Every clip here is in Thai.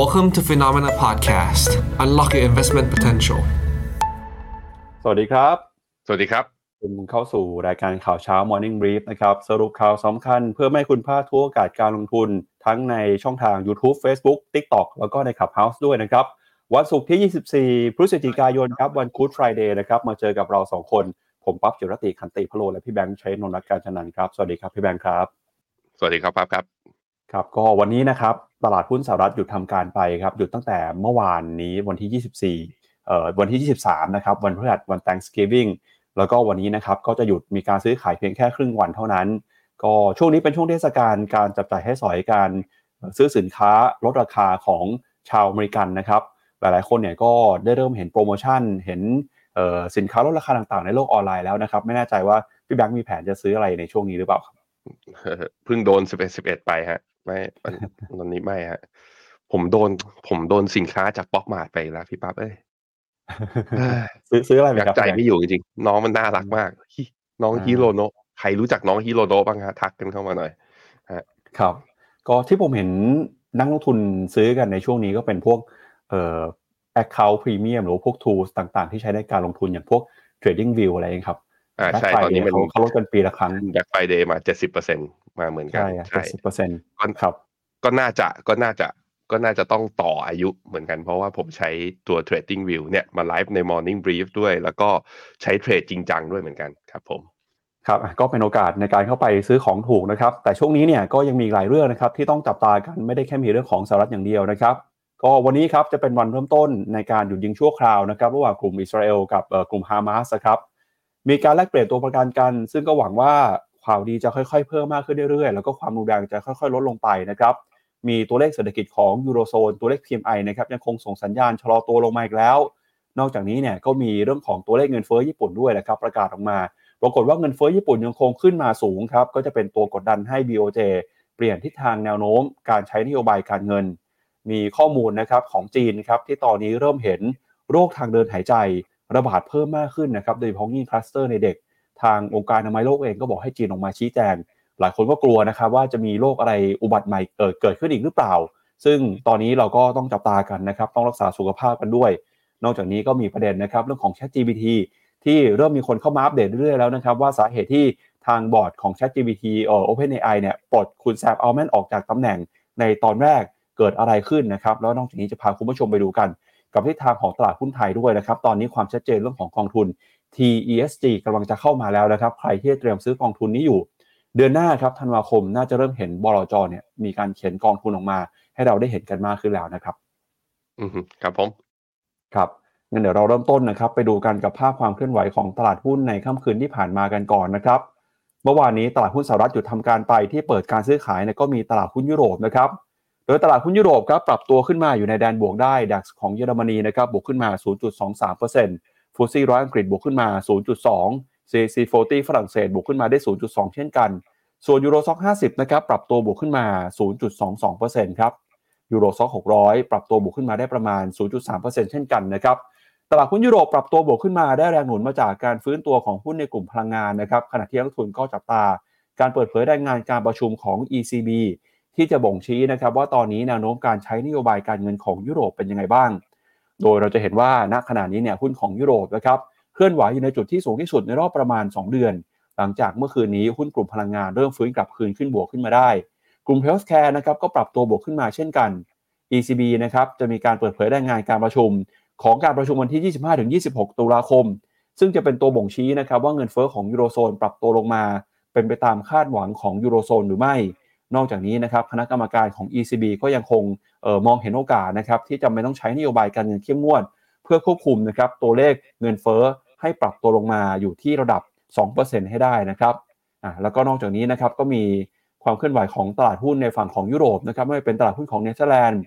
Welcome to Phenomena Podcast. Unlock your investment potential. สวัสดีครับ สวัสดีครับ คุณเข้าสู่รายการข่าวเช้า Morning Brief นะครับ สรุปข่าวสำคัญเพื่อไม่ให้คุณพลาดทุกโอกาสการลงทุน ทั้งในช่องทาง YouTube Facebook TikTok แล้วก็ใน Clubhouse ด้วยนะครับ วันศุกร์ที่ 24 พฤศจิกายนครับ วัน Good Friday นะครับ มาเจอกับเรา 2 คน ผมปั๊บจิรติขันติพะโลและพี่แบงค์ชัยนนท์รักการชนันท์ครับ สวัสดีครับพี่แบงค์ครับ สวัสดีครับครับครับ ครับ ก็วันนี้นะครับ ตลาดหุ้นสหรัฐหยุดทำการไปครับหยุดตั้งแต่เมื่อวานนี้วันที่ 24เอ่อวันที่ 23 นะครับ วันพฤหัสวัน Thanksgiving แล้วก็วันนี้นะครับก็จะหยุดมีการซื้อขายเพียงแค่ครึ่งวันเท่านั้น ก็ช่วงนี้เป็นช่วงเทศกาลการจับจ่ายให้สอยการซื้อสินค้าลดราคาของชาวอเมริกันนะครับ หลายๆ คนเนี่ยก็ได้เริ่มเห็นโปรโมชั่นเห็นเอ่อสินค้าลดราคาต่างๆ ในโลกออนไลน์แล้วนะครับ ไม่แน่ใจว่าพี่แบงค์มีแผนจะซื้ออะไรในช่วงนี้หรือเปล่าครับเพิ่งโดนสิบเอ็ดสิบเอ็ดไปฮะ ไม่มันตอนนี้ไม่ฮะผมโดน ผมโดนสินค้าจาก Pop Mart ไปแล้วพี่ปั๊บเอ้ยซื้อซื้ออะไรไหมอยากครับใจพี่แบงค์ไม่อยู่จริงๆน้องมันน่ารักมากฮิน้องอ่า Hirono ใครรู้จักน้อง Hirono บ้างฮะทักกันเข้ามาหน่อยครับ ก็ที่ผมเห็นนักลงทุนซื้อกันในช่วงนี้ก็เป็นพวกเอ่อ account premium หรือว่าพวก tools ต่างๆ ที่ใช้ในการลงทุนอย่างพวก TradingView อะไรอย่างเงี้ยครับ อ่า Black ใช่ตอนนี้ Friday มันเขาเขาลดกันปีละครั้ง Black Friday มาเจ็ดสิบเปอร์เซ็นต์มาเหมือนกันใช่เจ็ดสิบเปอร์เซ็นต์ก็ครับ ก็น่าจะก็น่าจะก็น่าจะต้องต่ออายุเหมือนกันเพราะว่าผมใช้ตัว TradingView เนี่ยมาไลฟ์ใน Morning Brief ด้วย แล้วก็ใช้เทรดจริงจังด้วยเหมือนกันครับผมครับอะก็เป็นโอกาสในการเข้าไปซื้อของถูกนะครับ แต่ช่วงนี้เนี่ยก็ยังมีหลายเรื่องนะครับที่ต้องจับตากันไม่ได้แค่มีเรื่องของสหรัฐอย่างเดียวนะครับ ก็วันนี้ครับจะเป็นวันเริ่มต้นในการหยุดยิงชั่วคราวนะครับระหว่างกลุ่มอิสราเอลกับเอ่อกลุ่มฮามาสนะครับ มีการแลกเปลี่ยนตัวประกันกัน ซึ่งก็หวังว่าข่าวดีจะค่อยๆ เพิ่มมากขึ้นเรื่อยๆ แล้วก็ความรุนแรงจะค่อยๆ ลดลงไปนะครับ มีตัวเลขเศรษฐกิจของยูโรโซนตัวเลข PMI นะครับยังคงส่งสัญญาณชะลอตัวลงมาอีกแล้ว นอกจากนี้เนี่ยก็มีเรื่องของตัวเลขเงินเฟ้อญี่ปุ่นด้วยนะครับประกาศออกมา ปรากฏว่าเงินเฟ้อญี่ปุ่นยังคงขึ้นมาสูงครับก็จะเป็นตัวกดดันให้ BOJ เปลี่ยนทิศทางแนวโน้ม การใช้นโยบายการเงิน มีข้อมูลนะครับของจีนครับที่ตอนนี้เริ่มเห็นโรคทางเดินหายใจ ระบาดเพิ่มมากขึ้นนะครับโดยเฉพาะยิ่งคลัสเตอร์ในเด็ก ทางองค์การอนามัยโลกเองก็บอกให้จีนออกมาชี้แจง หลายคนก็กลัวนะครับว่าจะมีโรคอะไรอุบัติใหม่เกิดเกิดขึ้นอีกหรือเปล่า ซึ่งตอนนี้เราก็ต้องจับตากันนะครับต้องรักษาสุขภาพกันด้วย นอกจากนี้ก็มีประเด็นนะครับเรื่องของ ChatGPT ที่เริ่มมีคนเข้ามาอัปเดตเรื่อยๆแล้วนะครับว่าสาเหตุที่ทางบอร์ดของ ChatGPT เอ่อ OpenAI เนี่ยปลดคุณแซมอัลแมนออกจากตำแหน่งในตอนแรกเกิดอะไรขึ้นนะครับ แล้วนอกจากนี้จะพาคุณผู้ชมไปดูกัน กับทิศทางของตลาดหุ้นไทยด้วยนะครับ ตอนนี้ความชัดเจนเรื่องของกองทุน TESG กำลังจะเข้ามาแล้วนะครับ ใครที่เตรียมซื้อกองทุนนี้อยู่ เดือนหน้าครับธันวาคมน่าจะเริ่มเห็นบลจเนี่ยมีการเขียนกองทุนออกมา ให้เราได้เห็นกันมากขึ้นแล้วนะครับ อือฮึครับผม ครับงั้นเดี๋ยวเราเริ่มต้นนะครับ ไปดูกันกับภาพความเคลื่อนไหวของตลาดหุ้นในค่ำคืนที่ผ่านมากันก่อนนะครับ เมื่อวานนี้ตลาดหุ้นสหรัฐหยุดทำการไปที่เปิดการซื้อขายเนี่ยก็มีตลาดหุ้นยุโรปนะครับ โดยตลาดหุ้นยุโรปครับปรับตัวขึ้นมาอยู่ในแดนบวกได้ดัคของเยอรมนีนะครับบวกขึ้นมา 0.23%ฟูซี่ร้อยอังกฤษบวกขึ้นมา 0.2 CAC 40ฝรั่งเศสบวกขึ้นมาได้ 0.2 เช่นกัน ส่วนยูโรซ็อก50นะครับปรับตัวบวกขึ้นมา 0.22%ครับยูโรซ็อก600 ปรับตัวบวกขึ้นมาได้ประมาณ 0.3%เช่นกันนะครับตลาดหุ้นยุโรปปรับตัวบวกขึ้นมาได้แรงหนุนมาจากการฟื้นตัวของหุ้นในกลุ่มพลังงานนะครับขณะที่นักทุนก็จับตา การเปิดเผยรายงานการประชุมของ ECB ที่จะบ่งชี้นะครับว่าตอนนี้แนวโน้มการใช้นโยบายการเงินของยุโรปเป็นยังไงบ้าง โดยเราจะเห็นว่าณขณะนี้เนี่ยหุ้นของยุโรปนะครับเคลื่อนไหวอยู่ในจุดที่สูงที่สุดในรอบประมาณ 2 เดือน หลังจากเมื่อคืนนี้หุ้นกลุ่มพลังงานเริ่มฟื้นกลับคืนขึ้นบวกขึ้นมาได้ กลุ่ม Healthcare นะครับก็ปรับตัวบวกขึ้นมาเช่นกัน ECB นะครับจะมีการเปิดเผยรายงานการประชุม ของการประชุมวันที่ 25-26 ตุลาคม ซึ่งจะเป็นตัวบ่งชี้นะครับว่าเงินเฟ้อของยูโรโซนปรับตัวลงมา เป็นไปตามคาดหวังของยูโรโซนหรือไม่ นอกจากนี้นะครับคณะกรรมการของ ECB ก็ยังคงออมองเห็นโอกาสนะครับที่จำเป็นต้องใช้นโยบายการเงินเข้มงวด เพื่อควบคุมนะครับตัวเลขเงินเฟ้อให้ปรับตัวลงมาอยู่ที่ระดับ 2%ให้ได้นะครับอ่าแล้วก็นอกจากนี้นะครับก็มีความเคลื่อนไหวของตลาดหุ้นในฝั่งของยุโรปนะครับไม่ว่าเป็นตลาดหุ้นของเนเธอร์แลนด์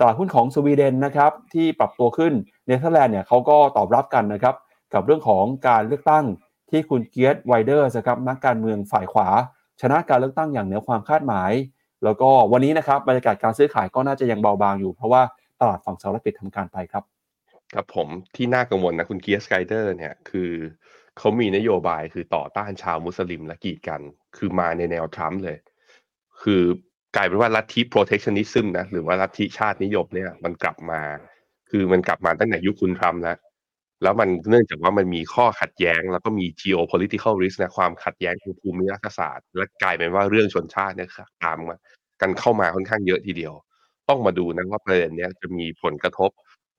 ตลาดหุ้นของสวีเดนนะครับที่ปรับตัวขึ้นเนเธอร์แลนด์เนี่ยเขาก็ตอบรับกันนะครับกับเรื่องของการเลือกตั้งที่คุณเกียร์ต ไวลเดอร์สนะครับนักการเมืองฝ่ายขวา ชนะการเลือกตั้งอย่างเหนือความคาดหมาย แล้วก็วันนี้นะครับบรรยากาศการซื้อขายก็น่าจะยังเบาบางอยู่ เพราะว่าตลาดฝั่งสหรัฐปิดทำการไปครับครับผมที่น่ากังวลนะคุณเกียร์ต ไวลเดอร์สเนี่ยคือเขามีนโยบายคือต่อต้านชาวมุสลิมและกีดกัน คือมาในแนวทรัมป์เลย คือกลายเป็นว่าลัทธิ protectionism นะหรือว่าลัทธิชาตินิยมเนี่ยมันกลับมา คือมันกลับมาตั้งแต่ยุคคุณทรัมป์แล้ว แล้วมันเนื่องจากว่ามันมีข้อขัดแย้ง แล้วก็มี geopolitical risk นะความขัดแย้งทางภูมิรัฐศาสตร์ และกลายเป็นว่าเรื่องชนชาติเนี่ยตามมากันเข้ามาค่อนข้างเยอะทีเดียว ต้องมาดูนะว่าประเด็นนี้จะมีผลกระทบ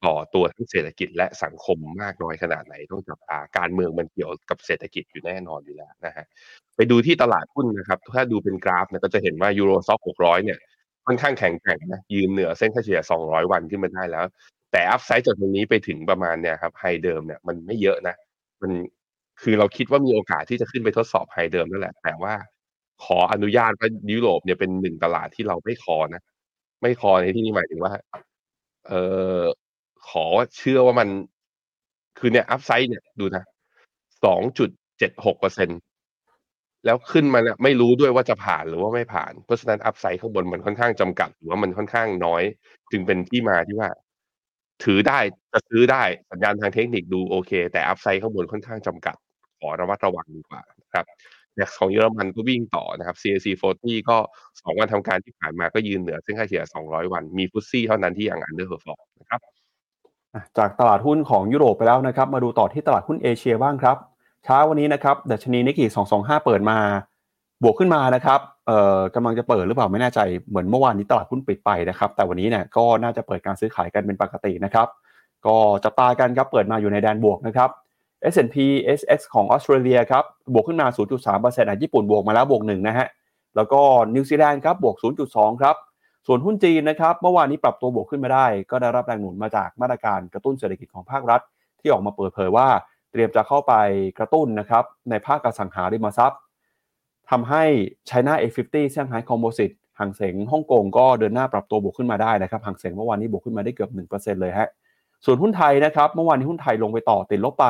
ต่อตัวทั้งเศรษฐกิจและสังคมมากน้อยขนาดไหนต้องจับตาการเมืองมันเกี่ยวกับเศรษฐกิจอยู่แน่นอนอยู่แล้วนะฮะไปดูที่ตลาดหุ้นนะครับ ถ้าดูเป็นกราฟเนี่ยก็จะเห็นว่ายูโรซ็อก600เนี่ยค่อนข้างแข็งแกร่งนะยืนเหนือเส้นค่าเฉลี่ย 200 วันขึ้นมาได้แล้ว แต่อัพไซด์จากตรงนี้ไปถึงประมาณเนี่ยครับไฮเดิมเนี่ยมันไม่เยอะนะ มันคือเราคิดว่ามีโอกาสที่จะขึ้นไปทดสอบไฮเดิมนั่นแหละ แต่ว่าขออนุญาตว่ายุโรปเนี่ยเป็นหนึ่งตลาดที่เราไม่ขอนะ ไม่คอในที่นี้หมายถึงว่า เออขอเชื่อว่ามัน คือเนี่ยอัพไซด์เนี่ยดูนะสองจุดเจ็ดหกเปอร์เซ็นแล้วขึ้นมาเนี่ยไม่รู้ด้วยว่าจะผ่านหรือว่าไม่ผ่าน เพราะฉะนั้น upside ข้างบนมันค่อนข้างจำกัด หรือว่ามันค่อนข้างน้อย จึงเป็นที่มาที่ว่า ถือได้จะซื้อได้สัญญาณทางเทคนิคดูโอเค แต่ upside ข้างบนค่อนข้างจำกัด ขอระมัดระวังดีกว่าครับแต่ของเยอรมันก็วิ่งต่อนะครับ CAC 40ก็สองวันทำการที่ผ่านมาก็ยืนเหนือเส้นค่าเฉลี่ย 200 วัน มี FTSE เท่านั้นที่ยัง underperform นะครับจากตลาดหุ้นของยุโรปไปแล้วนะครับ มาดูต่อที่ตลาดหุ้นเอเชียบ้างครับ เช้าวันนี้นะครับดัชนีนิกเคอิ 225 เปิดมา บวกขึ้นมานะครับ อ่อกำลังจะเปิดหรือเปล่าไม่แน่ใจเหมือนเมื่อวานนี้ตลาดหุ้นปิดไปนะครับ แต่วันนี้เนี่ยก็น่าจะเปิดการซื้อขายกันเป็นปกตินะครับ ก็จับตากันครับเปิดมาอยู่ในแดนบวกนะครับ S&P ASX ของออสเตรเลียครับบวกขึ้นมา 0.3%อะญี่ปุ่นบวกมาแล้วบวก1นะฮะแล้วก็นิวซีแลนด์ครับบวก 0.2 ครับ ส่วนหุ้นจีนนะครับเมื่อวานนี้ปรับตัวบวกขึ้นมาได้ ก็ได้รับแรงหนุนมาจากมาตรการกระตุ้นเศรษฐกิจของภาครัฐ ที่ออกมาเปิดเผยว่า เตรียมจะเข้าไปกระตุ้นนะครับในภาคอสังหาริมทรัพย์ ทำให้ China A50 เซี่ยงไฮ้คอมโพสิตหางเสงฮ่องกงก็เดินหน้าปรับตัวบวกขึ้นมาได้นะครับหางเสงเมื่อวานนี้บวกขึ้นมาได้เกือบ 1%เลยฮะส่วนหุ้นไทยนะครับเมื่อวานนี้หุ้นไทยลงไปต่อติดลบไป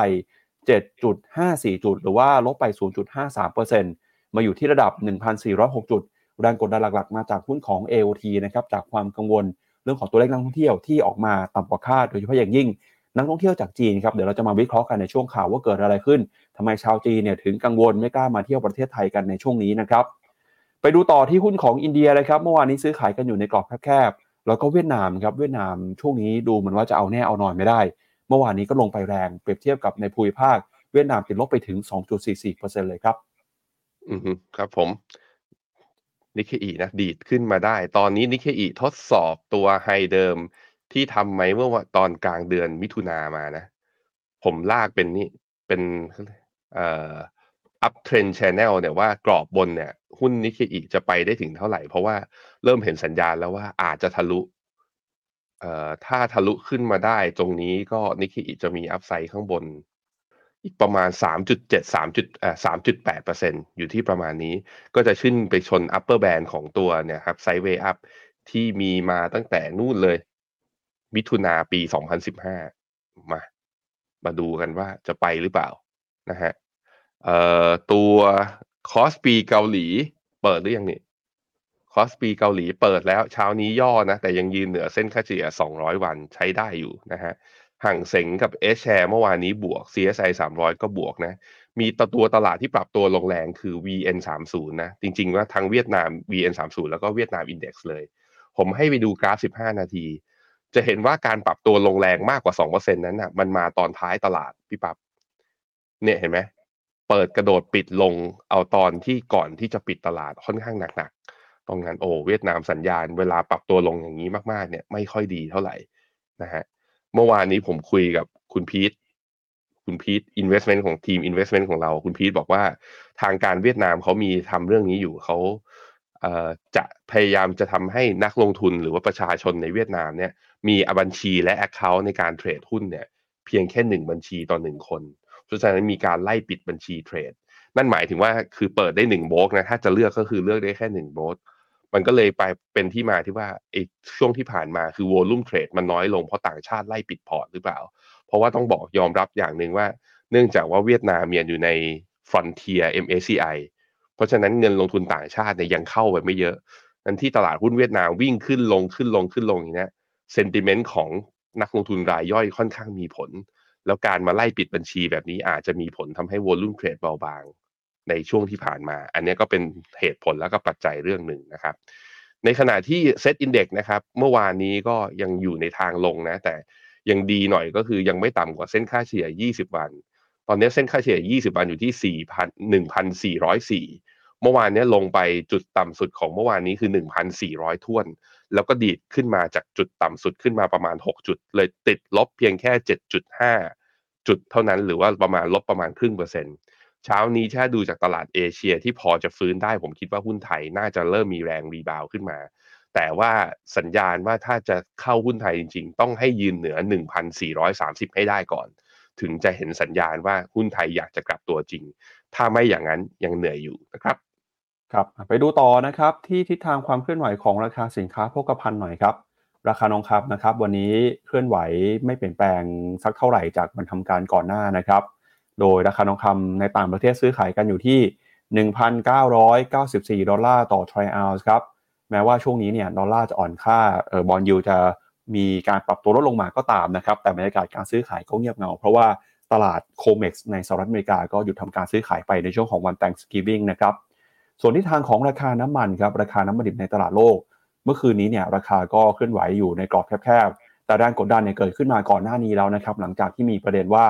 7.54 จุด หรือว่าลบไป 0.53%มาอยู่ที่ระดับ 1,406 จุดแรงกดดันหลักๆ มาจากหุ้นของ AOT นะครับจากความกังวลเรื่องของตัวเลขนักท่องเที่ยวที่ออกมาต่ำกว่าคาดโดยเฉพาะอย่างยิ่งนักท่องเที่ยวจากจีนครับเดี๋ยวเราจะมาวิเคราะห์กันในช่วงข่าวว่าเกิดอะไรขึ้น ทำไมชาวจีนเนี่ยถึงกังวลไม่กล้ามาเที่ยวประเทศไทยกันในช่วงนี้นะครับไปดูต่อที่หุ้นของอินเดียเลยครับเมื่อวานนี้ซื้อขายกันอยู่ในกรอบแคบๆแล้วก็เวียดนามครับเวียดนามช่วงนี้ดูเหมือนว่าจะเอาแน่เอานอนไม่ได้ เมื่อวานนี้ก็ลงไปแรงเปรียบเทียบกับในภูมิภาค เวียดนามติดลบไปถึง 2.44%เลยครับ อืมครับผมนิเคอีนะดีดขึ้นมาได้ ตอนนี้นิเคอีทดสอบตัว high เดิมที่ทำไว้เมื่อวตอนกลางเดือนมิถุนามานะ ผมลากเป็นนี่เป็น อ่อ uptrend channel เนี่ยว่ากรอบบนเนี่ยหุ้นนิเคอีจะไปได้ถึงเท่าไหร่ เพราะว่าเริ่มเห็นสัญญาณแล้วว่าอาจจะทะลุเอ่อถ้าทะลุขึ้นมาได้ตรงนี้ก็นิเคอีจะมี upside ข้างบน อีกประมาณ 3.7 3จุดเอ่อ3.8เปอร์เซ็นต์อยู่ที่ประมาณนี้ ก็จะขึ้นไปชน upper band ของตัวเนี่ยครับ sideway up ที่มีมาตั้งแต่นู่นเลย มิถุนาปี 2015 มา มาดูกันว่าจะไปหรือเปล่านะฮะ เอ่อตัว KOSPI เกาหลี เปิดหรือยังนี่ KOSPI เกาหลีเปิดแล้วเช้านี้ย่อนะ แต่ยังยืนเหนือเส้นค่าเฉลี่ย 200 วันใช้ได้อยู่นะฮะฮั่งเส็งกับ H-Share เมื่อวานนี้บวก CSI 300 ก็บวกนะ มีตัวตลาดที่ปรับตัวลงแรงคือ VN 3 0นะ จริงๆว่าทั้งเวียดนาม VN 3 0แล้วก็เวียดนามอินเด็กซ์เลย ผมให้ไปดูกราฟ 15 นาที จะเห็นว่าการปรับตัวลงแรงมากกว่า 2%นั้นนะ่ะ มันมาตอนท้ายตลาดพี่ปับ๊บเนี่ยเห็นไหม เปิดกระโดดปิดลงเอาตอนที่ก่อนที่จะปิดตลาดค่อนข้างหนักๆ ตรงนั้นโอ้เวียดนามสัญญาณเวลาปรับตัวลงอย่างนี้มากๆเนี่ยไม่ค่อยดีเท่าไหร่นะฮะเมื่อวานนี้ผมคุยกับคุณพีทคุณพีท investment ของทีม investment ของเรา คุณพีทบอกว่าทางการเวียดนามเขามีทำเรื่องนี้อยู่เขาเจะพยายามจะทำให้นักลงทุนหรือว่าประชาชนในเวียดนามเนี่ยมีบัญชีและ account ในการเทรดหุ้นเนี่ยเพียงแค่หนึ่งบัญชีต่อหนึ่งคน เพราะฉะนั้นมีการไล่ปิดบัญชีเทรด นั่นหมายถึงว่าคือเปิดได้หนึ่งโบกนะถ้าจะเลือกก็คือเลือกได้แค่หนึ่งโบกมันก็เลยไปเป็นที่มาที่ว่าไอ้ช่วงที่ผ่านมาคือ volume เทรดมันน้อยลงเพราะต่างชาติไล่ปิดพอร์ตหรือเปล่า เพราะว่าต้องบอกยอมรับอย่างหนึ่งว่า เนื่องจากว่าเวียดนามอยู่ใน Frontier MSCI เพราะฉะนั้นเงินลงทุนต่างชาติเนี่ยยังเข้าไปไม่เยอะนั้นที่ตลาดหุ้นเวียดนามวิ่งขึ้นลงขึ้นลงขึ้นลงอย่างนี้ sentiment ของนักลงทุนรายย่อยค่อนข้างมีผล แล้วการมาไล่ปิดบัญชีแบบนี้อาจจะมีผลทำให้ volume เทรดเบาบางในช่วงที่ผ่านมา อันนี้ก็เป็นเหตุผลแล้วก็ปัจจัยเรื่องหนึ่งนะครับ ในขณะที่เซตอินเด็กนะครับ เมื่อวานนี้ก็ยังอยู่ในทางลงนะ แต่ยังดีหน่อยก็คือยังไม่ต่ำกว่าเส้นค่าเฉลี่ย 20 วัน ตอนนี้เส้นค่าเฉลี่ย 20 วันอยู่ที่ 4,000 1,404 เมื่อวานนี้ลงไปจุดต่ำสุดของเมื่อวานนี้คือ 1,400 ท่วน แล้วก็ดีดขึ้นมาจากจุดต่ำสุดขึ้นมาประมาณ 6 จุด เลยติดลบเพียงแค่ 7.5 จุดเท่านั้นหรือว่าประมาณลบประมาณครึ่งเปอร์เซ็นต์เช้านี้ถ้าดูจากตลาดเอเชียที่พอจะฟื้นได้ผมคิดว่าหุ้นไทยน่าจะเริ่มมีแรงรีบาวขึ้นมา แต่ว่าสัญญาณว่าถ้าจะเข้าหุ้นไทยจริง ๆ ต้องให้ยืนเหนือ 1,430 ให้ได้ก่อน ถึงจะเห็นสัญญาณว่าหุ้นไทยอยากจะกลับตัวจริง ถ้าไม่อย่างนั้นยังเหนื่อยอยู่นะครับ ครับไปดูต่อนะครับที่ทิศทางความเคลื่อนไหวของราคาสินค้าโภคภัณฑ์หน่อยครับ ราคาทองคำนะครับ วันนี้เคลื่อนไหวไม่เปลี่ยนแปลงสักเท่าไหร่จากวันทำการก่อนหน้านะครับ โดยราคาทองคำในต่างประเทศซื้อขายกันอยู่ที่ 1,994 ดอลลาร์ต่อทรอยออนซ์ครับแม้ว่าช่วงนี้เนี่ยดอลลาร์จะอ่อนค่าเออบอลยูจะมีการปรับตัวลดลงมาก็ตามนะครับ แต่บรรยากาศการซื้อขายก็เงียบเหงา เพราะว่าตลาด COMEX ในสหรัฐอเมริกาก็หยุดทำการซื้อขายไปในช่วงของวัน Thanksgiving นะครับ ส่วนทิศทางของราคาน้ำมันครับราคาน้ำมันดิบในตลาดโลก เมื่อคืนนี้เนี่ยราคาก็เคลื่อนไหวอยู่ในกรอบแคบๆ แต่แรงกดดันเนี่ยเกิดขึ้นมาก่อนหน้านี้แล้วนะครับหลังจากที่มีประเด็นว่า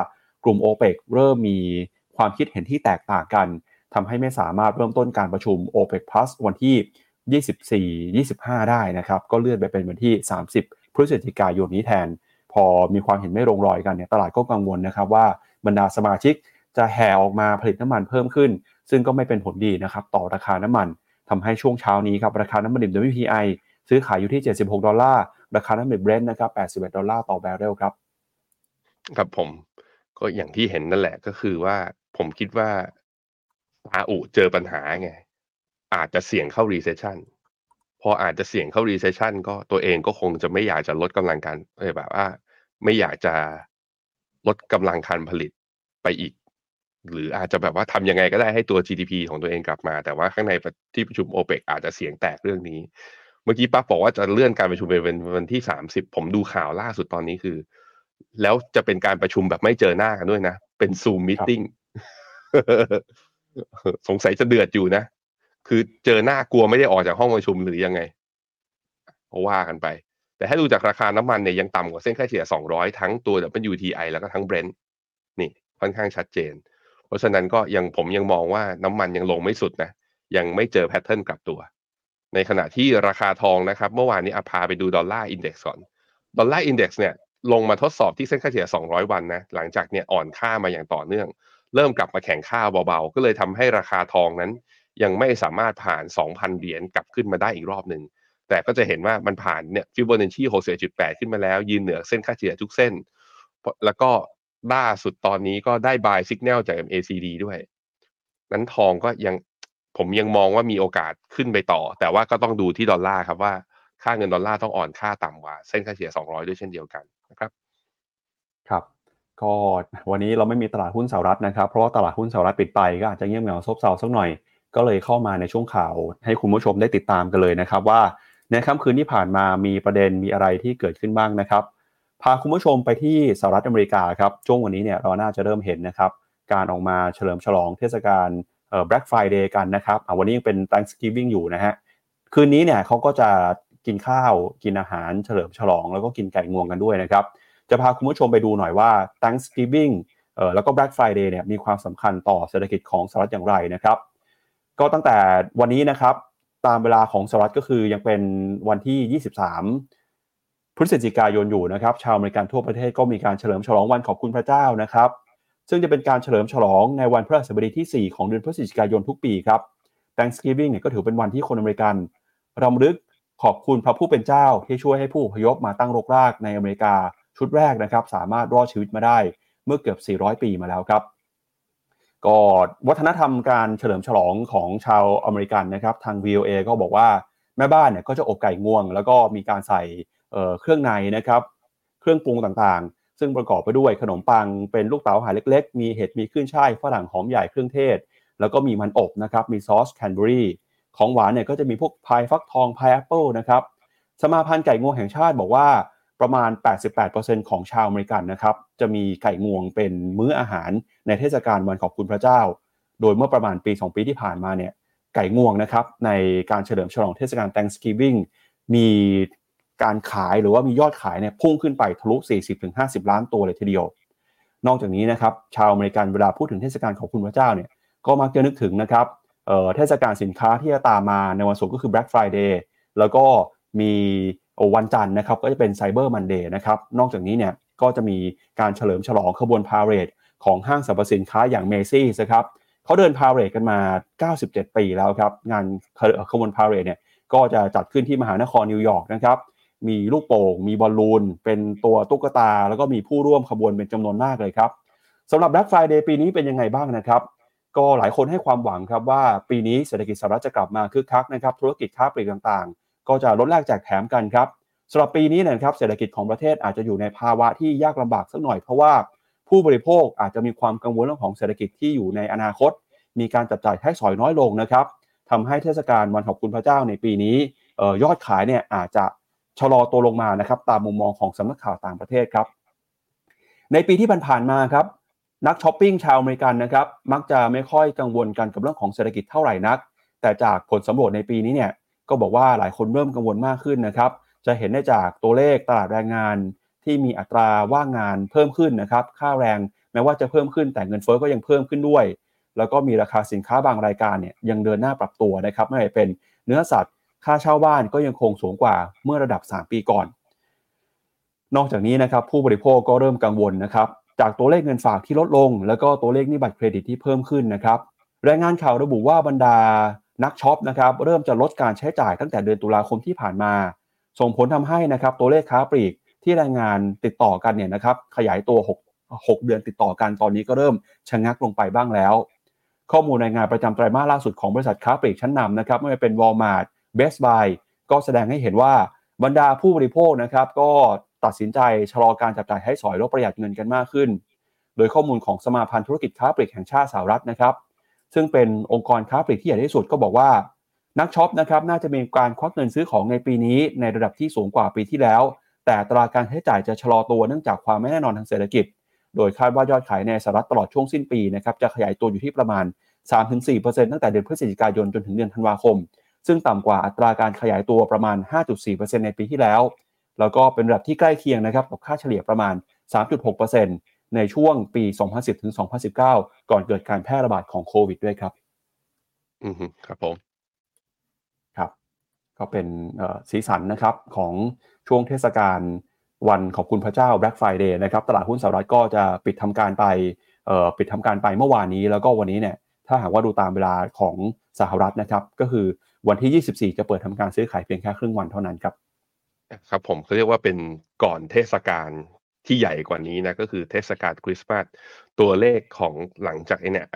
กลุ่ม o p e ปกเริ่มมีความคิดเห็นที่แตกต่างกันทำให้ไม่สามารถเริ่มต้นการประชุม o p e ป Plus วันที่ 24-25 ได้นะครับก็เลื่อนไปเป็นวันที่ 30 พฤศจิกายนนี้แทน พอมีความเห็นไม่ลงรอยกันเนี่ยตลาดก็กังวลนะครับว่าบรรดาสมาชิกจะแห่ออกมาผลิตน้ำมันเพิ่มขึ้น ซึ่งก็ไม่เป็นผลดีนะครับต่อราคาน้ำมันทำให้ช่วงเช้านี้ครับราคาน้ำมันดิบ WTI ซื้อขายอยู่ที่ 76 ดอลลาร์ ราคาน้ำมันเบรนท์นะครับ 81 ดอลลาร์ต่อแบเรลครับครับผม ก็อย่างที่เห็นนั่นแหละก็คือว่าผมคิดว่าอาอุเจอปัญหาไง อาจจะเสี่ยงเข้า recession พออาจจะเสี่ยงเข้า recession ก็ตัวเองก็คงจะไม่อยากจะลดกำลังการเออแบบว่า ไม่อยากจะลดกำลังการผลิตไปอีก หรืออาจจะแบบว่าทำยังไงก็ได้ให้ตัว GDP ของตัวเองกลับมา แต่ว่าข้างในที่ประชุมโอเปกอาจจะเสียงแตกเรื่องนี้ เมื่อกี้ปั๊บบอกว่าจะเลื่อนการประชุมไปเป็นวันที่สามสิบผมดูข่าวล่าสุดตอนนี้คือ แล้วจะเป็นการประชุมแบบไม่เจอหน้ากันด้วยนะ เป็นซูมมิ팅สงสัยจะเดือดอยู่นะ คือเจอหน้ากลัวไม่ได้ออกจากห้องประชุมหรือยังไงก็ว่ากันไป แต่ถ้าดูจากราคาน้ำมันเนี่ยยังต่ำกว่าเส้นค่าเฉลี่ย200 ทั้งตัว WTI แล้วก็ทั้ง Brent นี่ค่อนข้างชัดเจนเพ ราะฉะนั้นก็ยังผมยังมองว่าน้ำมันยังลงไม่สุดนะยังไม่เจอ pattern กลับตัว ในขณะที่ราคาทองนะครับ เมื่อวานนี้อาพาไปดู dollar index ก่อน dollar index เนี่ยลงมาทดสอบที่เส้นค่าเฉลี่ย 200 วันนะหลังจากเนี่ยอ่อนค่ามาอย่างต่อเนื่อง เริ่มกลับมาแข็งค่าเบาๆ ก็เลยทำให้ราคาทองนั้น ยังไม่สามารถผ่าน 2,000 เหรียญกลับขึ้นมาได้อีกรอบหนึ่งแต่ก็จะเห็นว่ามันผ่านเนี่ยฟิโบนัชชี61.8ขึ้นมาแล้วยืนเหนือเส้นค่าเฉลี่ยทุกเส้น แล้วก็ ล่าสุดตอนนี้ก็ได้ buy signal จาก MACD ด้วย นั้นทองก็ยังผมยังมองว่ามีโอกาสขึ้นไปต่อ แต่ว่าก็ต้องดูที่ดอลลาร์ครับว่าค่าเงินดอลลาร์ต้องอ่อนค่าต่ำกว่า เส้นค่าเฉลี่ย 200 ด้วยเช่นเดียวกันนะครับ ครับ ก็วันนี้เราไม่มีตลาดหุ้นสหรัฐนะครับ เพราะว่าตลาดหุ้นสหรัฐปิดไปก็อาจจะเงียบเหงาซบเซาสักหน่อย ก็เลยเข้ามาในช่วงข่าว ให้คุณผู้ชมได้ติดตามกันเลยนะครับว่าในค่ำคืนที่ผ่านมามีประเด็นมีอะไรที่เกิดขึ้นบ้างนะครับ พาคุณผู้ชมไปที่สหรัฐอเมริกาครับช่วงวันนี้เนี่ยเราน่าจะเริ่มเห็นนะครับการออกมาเฉลิมฉลองเทศกาลเอ่อ Black Friday กันนะครับวันนี้ยังเป็น Thanksgiving อยู่นะฮะคืนนี้เนี่ยเขาก็จะกินข้าวกินอาหารเฉลิมฉลอง แล้วก็กินไก่งวงกันด้วยนะครับจะพาคุณผู้ชมไปดูหน่อยว่า Thanksgiving เอ่อแล้วก็ Black Friday เนี่ยมีความสำคัญต่อเศรษฐกิจของสหรัฐอย่างไรนะครับ ก็ตั้งแต่วันนี้นะครับตามเวลาของสหรัฐก็คือยังเป็นวันที่ 23 พฤศจิกายนอยู่นะครับ ชาวอเมริกันทั่วประเทศก็มีการเฉลิมฉลองวันขอบคุณพระเจ้านะครับ ซึ่งจะเป็นการเฉลิมฉลองในวันพฤหัสบดีที่ 4 ของเดือนพฤศจิกายนทุกปีครับ Thanksgiving เนี่ยก็ถือเป็นวันที่คนอเมริกันรำลึกขอบคุณพระผู้เป็นเจ้าที่ช่วยให้ผู้พยพมาตั้งรกรากในอเมริกาชุดแรกนะครับ สามารถรอดชีวิตมาได้เมื่อเกือบ 400 ปีมาแล้วครับก็วัฒนธรรมการเฉลิมฉลองของชาวอเมริกันนะครับ ทาง VOA ก็บอกว่าแม่บ้านเนี่ยก็จะอบไก่งวง แล้วก็มีการใส่ เครื่องในนะครับ เครื่องปรุงต่างๆ ซึ่งประกอบไปด้วยขนมปังเป็นลูกเต๋าหั่นเล็ก ๆ มีเห็ดมีขึ้นฉ่ายฝรั่งหอมใหญ่เครื่องเทศ แล้วก็มีมันอบนะครับมีซอสแครนเบอร์รี่ของหวานเนี่ยก็จะมีพวกพายฟักทองพายแอปเปิลนะครับสมาพันธ์ไก่งวงแห่งชาติบอกว่าประมาณ 88%ของชาวอเมริกันนะครับจะมีไก่งวงเป็นมื้ออาหารในเทศกาลวันขอบคุณพระเจ้า โดยเมื่อประมาณปี 2 ปีที่ผ่านมาเนี่ยไก่งวงนะครับในการเฉลิมฉลองเทศกาล Thanksgiving มี การขายหรือว่ามียอดขายเนี่ยพุ่งขึ้นไปทะลุ 40-50 ล้านตัวเลยทีเดียว นอกจากนี้นะครับชาวอเมริกันเวลาพูดถึงเทศกาลของคุณพระเจ้าเนี่ยก็มักจะนึกถึงนะครับเทศกาลสินค้าที่จะตามมาในวันศุกร์ก็คือ Black Friday แล้วก็มีวันจันทร์นะครับก็จะเป็น Cyber Monday นะครับนอกจากนี้เนี่ยก็จะมีการเฉลิมฉลองขบวนพาเหรดของห้างสรรพสินค้าอย่างเมซี่นะครับเขาเดินพาเหรดกันมา 97 ปีแล้วครับงานขบวนพาเหรดเนี่ยก็จะจัดขึ้นที่มหานครนิวยอร์กนะครับ มีลูกโป่ง มีบอลลูน เป็นตัวตุ๊กตา แล้วก็มีผู้ร่วมขบวนเป็นจำนวนมากเลยครับสำหรับ Black Friday ปีนี้เป็นยังไงบ้างนะครับ ก็หลายคนให้ความหวังครับว่าปีนี้เศรษฐกิจสหรัฐจะกลับมาคึกคักนะครับ ธุรกิจค้าปลีกต่างๆ ก็จะลดแลกแจกแถมกันครับสำหรับปีนี้นะครับเศรษฐกิจของประเทศอาจจะอยู่ในภาวะที่ยากลำบากสักหน่อยเพราะว่าผู้บริโภคอาจจะมีความกังวลเรื่องของเศรษฐกิจที่อยู่ในอนาคต มีการจับจ่ายใช้สอยน้อยลงนะครับทำให้เทศกาลวันขอบคุณพระเจ้าในปีนี้ยอดขายเนี่ยอาจจะ ชะลอตัวลงมานะครับตามมุมมองของสำนักข่าวต่างประเทศครับ ในปีที่ผ่านๆมาครับนักช้อปปิ้งชาวอเมริกันนะครับมักจะไม่ค่อยกังวลกันกับเรื่องของเศรษฐกิจเท่าไหร่นัก แต่จากผลสำรวจในปีนี้เนี่ยก็บอกว่าหลายคนเริ่มกังวลมากขึ้นนะครับ จะเห็นได้จากตัวเลขตลาดแรงงานที่มีอัตราว่างงานเพิ่มขึ้นนะครับ ค่าแรงแม้ว่าจะเพิ่มขึ้นแต่เงินเฟ้อก็ยังเพิ่มขึ้นด้วย แล้วก็มีราคาสินค้าบางรายการเนี่ยยังเดินหน้าปรับตัวนะครับไม่ว่าเป็นเนื้อสัตว์ ค่าเช่าบ้านก็ยังคงสูงกว่าเมื่อระดับ 3 ปีก่อน นอกจากนี้นะครับผู้บริโภคก็เริ่มกังวลนะครับจากตัวเลขเงินฝากที่ลดลง แล้วก็ตัวเลขหนี้บัตรเครดิตที่เพิ่มขึ้นนะครับรายงานข่าวระบุว่าบรรดานักช็อปนะครับเริ่มจะลดการใช้จ่ายตั้งแต่เดือนตุลาคมที่ผ่านมา ส่งผลทำให้นะครับตัวเลขค้าปลีกที่รายงานติดต่อกันเนี่ยนะครับขยายตัว 6 6 เดือนติดต่อกันตอนนี้ก็เริ่มชะงักลงไปบ้างแล้ว ข้อมูลรายงานประจำไตรมาสล่าสุดของบริษัทค้าปลีกชั้นนำนะครับไม่ว่าเป็น Walmart Best Buy ก็แสดงให้เห็นว่าบรรดาผู้บริโภคนะครับ ก็ตัดสินใจชะลอการจับจ่ายให้สอยลดประหยัดเงินกันมากขึ้น โดยข้อมูลของสมาพันธ์ธุรกิจค้าปลีกแห่งชาติสหรัฐนะครับ ซึ่งเป็นองค์กรค้าปลีกที่ใหญ่ที่สุดก็บอกว่า นักช็อปนะครับน่าจะมีการควักเงินซื้อของในปีนี้ ในระดับที่สูงกว่าปีที่แล้ว แต่ตราการใช้จ่ายจะชะลอตัวเนื่องจากความไม่แน่นอนทางเศรษฐกิจ โดยคาดว่ายอดขายในสหรัฐตลอดช่วงสิ้นปีนะครับจะขยายตัวอยู่ที่ประมาณ 3-4%ตั้งแต่เดือนพฤศจิกายนจนถึงเดือนธันวาคม ซึ่งต่ำกว่าอัตราการขยายตัวประมาณ 5.4%ในปีที่แล้ว แล้วก็เป็นระดับที่ใกล้เคียงนะครับกับค่าเฉลี่ยประมาณ 3.6%ในช่วงปี 2010 ถึง 2019 ก่อนเกิดการแพร่ระบาดของโควิดด้วยครับ อืมครับผม ครับ ก็เป็นสีสันนะครับของช่วงเทศกาลวันขอบคุณพระเจ้า Black Friday นะครับตลาดหุ้นสหรัฐก็จะปิดทำการไปปิดทำการไปเมื่อวานนี้ แล้วก็วันนี้เนี่ยถ้าหากว่าดูตามเวลาของสหรัฐนะครับ ก็คือ วันที่ 24 จะเปิดทำการซื้อขายเพียงแค่ครึ่งวันเท่านั้นครับครับผมเขาเรียกว่าเป็นก่อนเทศกาลที่ใหญ่กว่านี้นะก็คือเทศกาลคริสต์มาสตัวเลขของหลังจากไอเนี่ย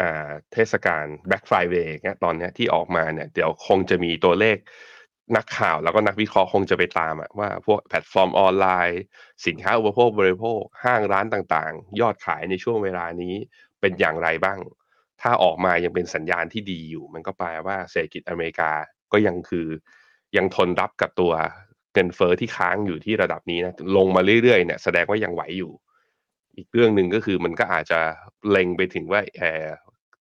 เทศกาล Black Friday เนี่ยตอนนี้ที่ออกมาเนี่ยเดี๋ยวคงจะมีตัวเลขนักข่าวแล้วก็นักวิเคราะห์คงจะไปตามว่าพวกแพลตฟอร์มออนไลน์ สินค้าอุปโภคบริโภค ห้างร้านต่างๆ ยอดขายในช่วงเวลานี้เป็นอย่างไรบ้าง ถ้าออกมายังเป็นสัญญาณที่ดีอยู่ มันก็แปลว่าเศรษฐกิจอเมริกา ก็ยังคือยังทนรับกับตัวเงินเฟ้อที่ค้างอยู่ที่ระดับนี้นะลงมาเรื่อยๆเนี่ยแสดงว่ายังไหวอยู่ อีกเรื่องหนึ่งก็คือมันก็อาจจะเล็งไปถึงว่าไอ้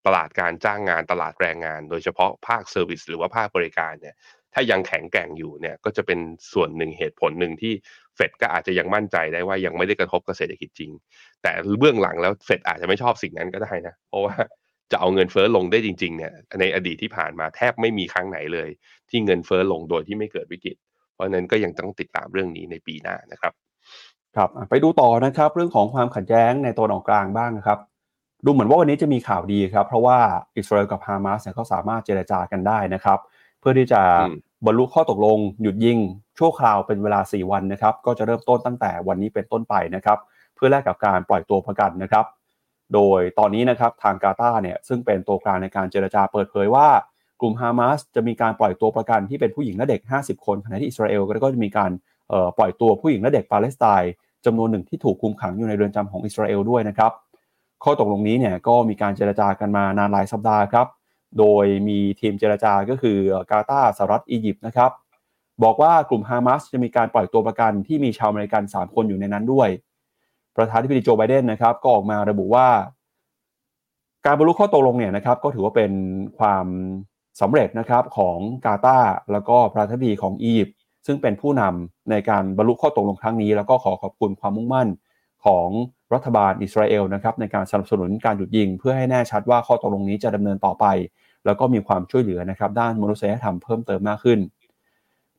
ตลาดการจ้างงานตลาดแรงงาน โดยเฉพาะภาค service หรือว่าภาคบริการเนี่ยถ้ายังแข็งแกร่งอยู่เนี่ยก็จะเป็นส่วนหนึ่งเหตุผลหนึ่งที่เฟดก็อาจจะยังมั่นใจได้ว่ายังไม่ได้กระทบกับเศรษฐกิจจริง แต่เบื้องหลังแล้วเฟดอาจจะไม่ชอบสิ่งนั้นก็ได้นะ เพราะว่า จะเอาเงินเฟ้อลงได้จริงๆเนี่ยในอดีตที่ผ่านมาแทบไม่มีครั้งไหนเลย ที่เงินเฟ้อลงโดยที่ไม่เกิดวิกฤต เพราะนั้นก็ยังต้องติดตามเรื่องนี้ในปีหน้านะครับ ครับไปดูต่อนะครับ เรื่องของความขัดแย้งในตัวออกกลางบ้างนะครับ ดูเหมือนว่าวันนี้จะมีข่าวดีครับ เพราะว่าอิสราเอลกับฮามาสเนี่ยเขาสามารถเจรจากันได้นะครับ เพื่อที่จะบรรลุข้อตกลง หยุดยิงชั่วคราวเป็นเวลา 4 วันนะครับ ก็จะเริ่มต้นตั้งแต่วันนี้เป็นต้นไปนะครับ เพื่อแลกกับการปล่อยตัวประกันนะครับ โดยตอนนี้นะครับทางกาตาร์เนี่ยซึ่งเป็นตัวกลางในการเจรจาเปิดเผยว่ากลุ่มฮามาสจะมีการปล่อยตัวประกันที่เป็นผู้หญิงและเด็ก 50 คนขณะที่อิสราเอลก็จะมีการปล่อยตัวผู้หญิงและเด็กปาเลสไตน์จำนวนหนึ่งที่ถูกคุมขังอยู่ในเรือนจำของอิสราเอลด้วยนะครับ ข้อตกลงนี้เนี่ยก็มีการเจรจากันมานานหลายสัปดาห์ครับ โดยมีทีมเจรจาก็คือกาตาร์สหรัฐอียิปต์นะครับบอกว่ากลุ่มฮามาสจะมีการปล่อยตัวประกันที่มีชาวอเมริกัน 3 คนอยู่ในนั้นด้วย ประธานาธิบดีโจไบเดนนะครับก็ออกมาระบุว่า การบรรลุข้อตกลงเนี่ยนะครับก็ถือว่าเป็นความสำเร็จนะครับของกาตาร์แล้วก็ประธานาธิบดีของอียิปต์ซึ่งเป็นผู้นำในการบรรลุข้อตกลงครั้งนี้ แล้วก็ขอขอบคุณความมุ่งมั่นของรัฐบาลอิสราเอลนะครับในการสนับสนุนการหยุดยิง เพื่อให้แน่ชัดว่าข้อตกลงนี้จะดำเนินต่อไป แล้วก็มีความช่วยเหลือนะครับด้านมนุษยธรรมเพิ่มเติมมากขึ้น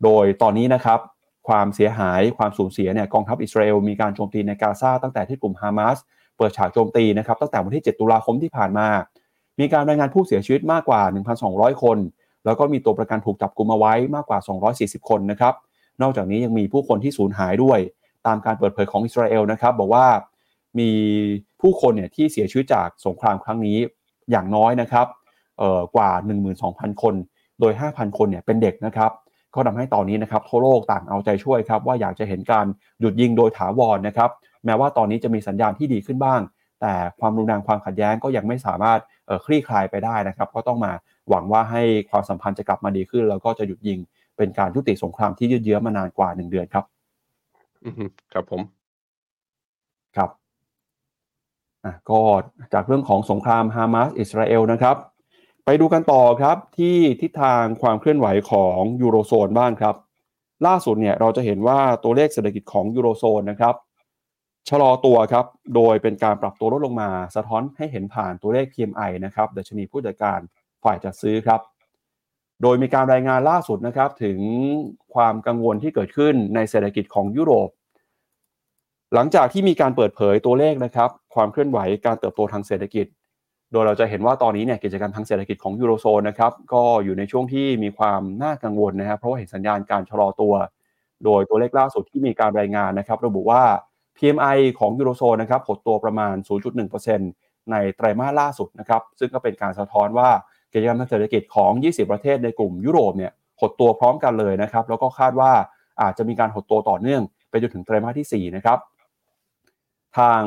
โดยตอนนี้นะครับ ความเสียหายความสูญเสียเนี่ยกองทัพอิสราเอลมีการโจมตีในกาซาตั้งแต่ที่กลุ่มฮามาสเปิดฉากโจมตีนะครับตั้งแต่วันที่ 7 ตุลาคมที่ผ่านมา มีการรายงานผู้เสียชีวิตมากกว่า 1,200 คน แล้วก็มีตัวประกันถูกจับกลุมเอาไว้มากกว่า 240 คนนะครับนอกจากนี้ยังมีผู้คนที่สูญหายด้วย ตามการเปิดเผยของอิสราเอลนะครับบอกว่ามีผู้คนเนี่ยที่เสียชีวิตจากสงครามครั้งนี้อย่างน้อยนะครับกว่า 12,000 คน โดย 5,000 คนเนี่ยเป็นเด็กนะครับ ก็ทำให้ตอนนี้นะครับทั่วโลกต่างเอาใจช่วยครับว่าอยากจะเห็นการหยุดยิงโดยถาวรนนะครับแม้ว่าตอนนี้จะมีสัญญาณที่ดีขึ้นบ้าง แต่ความรุนแรงความขัดแย้งก็ยังไม่สามารถคลี่คลายไปได้นะครับก็ต้องมาหวังว่าให้ความสัมพันธ์จะกลับมาดีขึ้น แล้วก็จะหยุดยิงเป็นการยุติสงครามที่ยืดเยื้อมานานกว่าหนึ่งเดือนครับอืมครับผมครับอะก็จากเรื่องของสงครามฮามาสอิสราเอลนะครับ ไปดูกันต่อครับที่ทิศทางความเคลื่อนไหวของยูโรโซนบ้างครับ ล่าสุดเนี่ยเราจะเห็นว่าตัวเลขเศรษฐกิจของยูโรโซนนะครับชะลอตัวครับ โดยเป็นการปรับตัวลดลงมาสะท้อนให้เห็นผ่านตัวเลข PMI นะครับดัชนีผู้จัดการฝ่ายจัดซื้อครับ โดยมีการรายงานล่าสุดนะครับถึงความกังวลที่เกิดขึ้นในเศรษฐกิจของยุโรป หลังจากที่มีการเปิดเผยตัวเลขนะครับ ความเคลื่อนไหวการเติบโตทางเศรษฐกิจ โดยเราจะเห็นว่าตอนนี้เนี่ยกิจกรรมทางเศรษฐกิจของยูโรโซนนะครับก็อยู่ในช่วงที่มีความน่ากังวลนะครับเพราะว่าเห็นสัญญาณการชะลอตัว โดยตัวเลขล่าสุดที่มีการรายงานนะครับระบุว่า PMI ของยูโรโซนนะครับหดตัวประมาณ 0.1%ในไตรมาสล่าสุดนะครับซึ่งก็เป็นการสะท้อนว่ากิจกรรมทางเศรษฐกิจของ 20 ประเทศในกลุ่มยุโรปเนี่ยหดตัวพร้อมกันเลยนะครับแล้วก็คาดว่าอาจจะมีการหดตัวต่อเนื่องไปจนถึงไตรมาสที่4นะครับ ทาง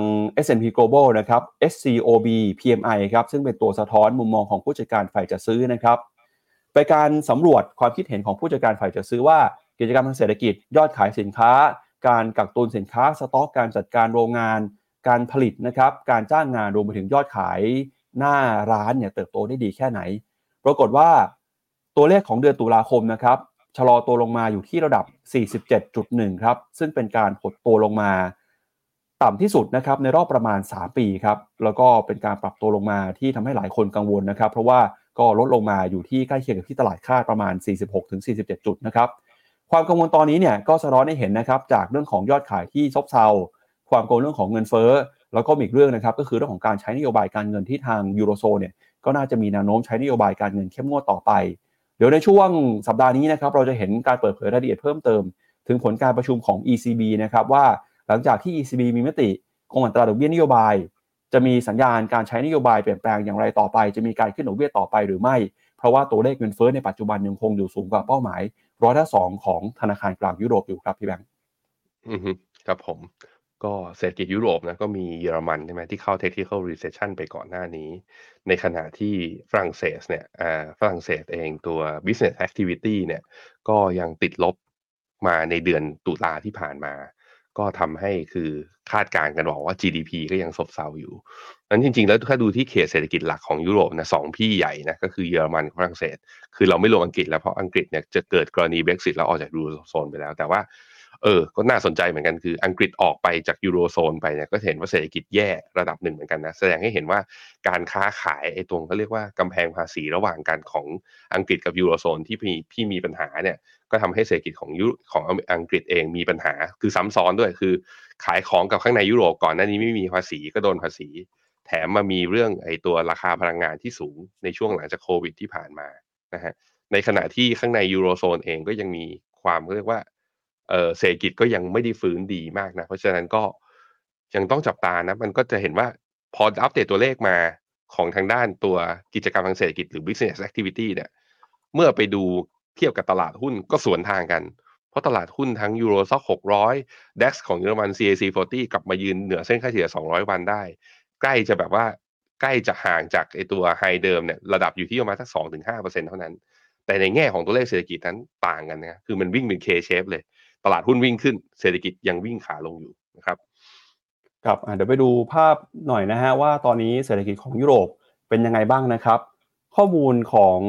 S&P Global นะครับ SCOB PMI ครับซึ่งเป็นตัวสะท้อนมุมมองของผู้จัดการฝ่ายจัดซื้อนะครับไปการสำรวจความคิดเห็นของผู้จัดการฝ่ายจัดซื้อว่ากิจกรรมทางเศรษฐกิจ ยอดขายสินค้า การกักตุนสินค้าสต็อกการจัดการโรงงาน การผลิตนะครับการจ้างงานรวมไปถึงยอดขายหน้าร้านเนี่ยเติบโตได้ดีแค่ไหน ปรากฏว่าตัวเลขของเดือนตุลาคมนะครับชะลอตัวลงมาอยู่ที่ระดับ 47.1 ครับ ซึ่งเป็นการหดตัวลงมา ต่ำที่สุดนะครับในรอบประมาณ 3 ปีครับแล้วก็เป็นการปรับตัวลงมาที่ทำให้หลายคนกังวลนะครับ เพราะว่าก็ลดลงมาอยู่ที่ใกล้เคียงกับที่ตลาดคาดประมาณ 46-47 จุดนะครับความกังวลตอนนี้เนี่ยก็สะท้อนให้เห็นนะครับจากเรื่องของยอดขายที่ซบเซาความกังวลเรื่องของเงินเฟ้อแล้วก็อีกเรื่องนะครับก็คือเรื่องของการใช้นโยบายการเงินที่ทางยูโรโซนเนี่ยก็น่าจะมีแนวโน้มใช้นโยบายการเงินเข้มงวดต่อไป เดี๋ยวในช่วงสัปดาห์นี้นะครับเราจะเห็นการเปิดเผยรายละเอียดเพิ่มเติม ถึงผลการประชุมของ ECB นะครับว่า หลังจากที่ ECB มีมติคงอัตราดอกเบี้ยนโยบาย จะมีสัญญาณการใช้นโยบายเปลี่ยนแปลงอย่างไรต่อไป จะมีการขึ้นดอกเบี้ยต่อไปหรือไม่ เพราะว่าตัวเลขเงินเฟ้อในปัจจุบันยังคงอยู่สูงกว่าเป้าหมายร้อยละสองของธนาคารกลางยุโรปอยู่ครับพี่แบงค์อือครับผมก็เศรษฐกิจยุโรปนะก็มีเยอรมันใช่ไหมที่เข้า technical recession ไปก่อนหน้านี้ ในขณะที่ฝรั่งเศสเนี่ยอ่าฝรั่งเศสเองตัว business activity เนี่ยก็ยังติดลบมาในเดือนตุลาที่ผ่านมา ก็ทำให้คือคาดการณ์กันบอกว่า GDP ก็ยังซบเซาอยู่นั้นจริง ๆ แล้วถ้าดูที่เขตเศรษฐกิจหลักของยุโรปนะสองพี่ใหญ่นะก็คือเยอรมันฝรั่งเศส คือเราไม่รวมอังกฤษแล้วเพราะอังกฤษเนี่ยจะเกิดกรณีเบรกซิตแล้วออกจากยูโรโซนไปแล้ว แต่ว่า เออ ก็น่าสนใจเหมือนกันคืออังกฤษออกไปจากยูโรโซนไปเนี่ยก็เห็นว่าเศรษฐกิจแย่ระดับหนึ่งเหมือนกันนะแสดงให้เห็นว่าการค้าขายไอ้ตรงเขาเรียกว่ากำแพงภาษีระหว่างกันของอังกฤษกับยูโรโซนที่มีที่มีปัญหาเนี่ยก็ทำให้เศรษฐกิจของยุของอังกฤษเองมีปัญหา คือซ้ำซ้อนด้วยคือ ขายของกับข้างในยุโรปก่อนหน้านี้ไม่มีภาษีก็โดนภาษี แถมมามีเรื่องไอ้ตัวราคาพลังงานที่สูงในช่วงหลังจากโควิดที่ผ่านมานะฮะในขณะที่ข้างในยูโรโซนเองก็ยังมีความเรียกว่า เออเศรษฐกิจก็ยังไม่ได้ฟื้นดีมากนะ เพราะฉะนั้นก็ยังต้องจับตานะ มันก็จะเห็นว่าพออัปเดตตัวเลขมาของทางด้านตัวกิจกรรมทางเศรษฐกิจหรือ business activity เนี่ยเมื่อไปดูเทียบกับตลาดหุ้นก็สวนทางกัน เพราะตลาดหุ้นทั้งยูโรซ็อก600 DAX ของเยอรมัน CAC 40 กลับมายืนเหนือเส้นค่าเฉลี่ย 200 วันได้ ใกล้จะแบบว่าใกล้จะห่างจากไอตัวไฮเดิมเนี่ยระดับอยู่ที่ประมาณสัก2-5%เท่านั้น แต่ในแง่ของตัวเลขเศรษฐกิจนั้นต่างกันนะคือมันวิ่งเป็น K shape เลย ตลาดหุ้นวิ่งขึ้น เศรษฐกิจยังวิ่งขาลงอยู่นะครับครับเดี๋ยวไปดูภาพหน่อยนะฮะว่าตอนนี้เศรษฐกิจของยุโรปเป็นยังไงบ้างนะครับ ข้อมูลของ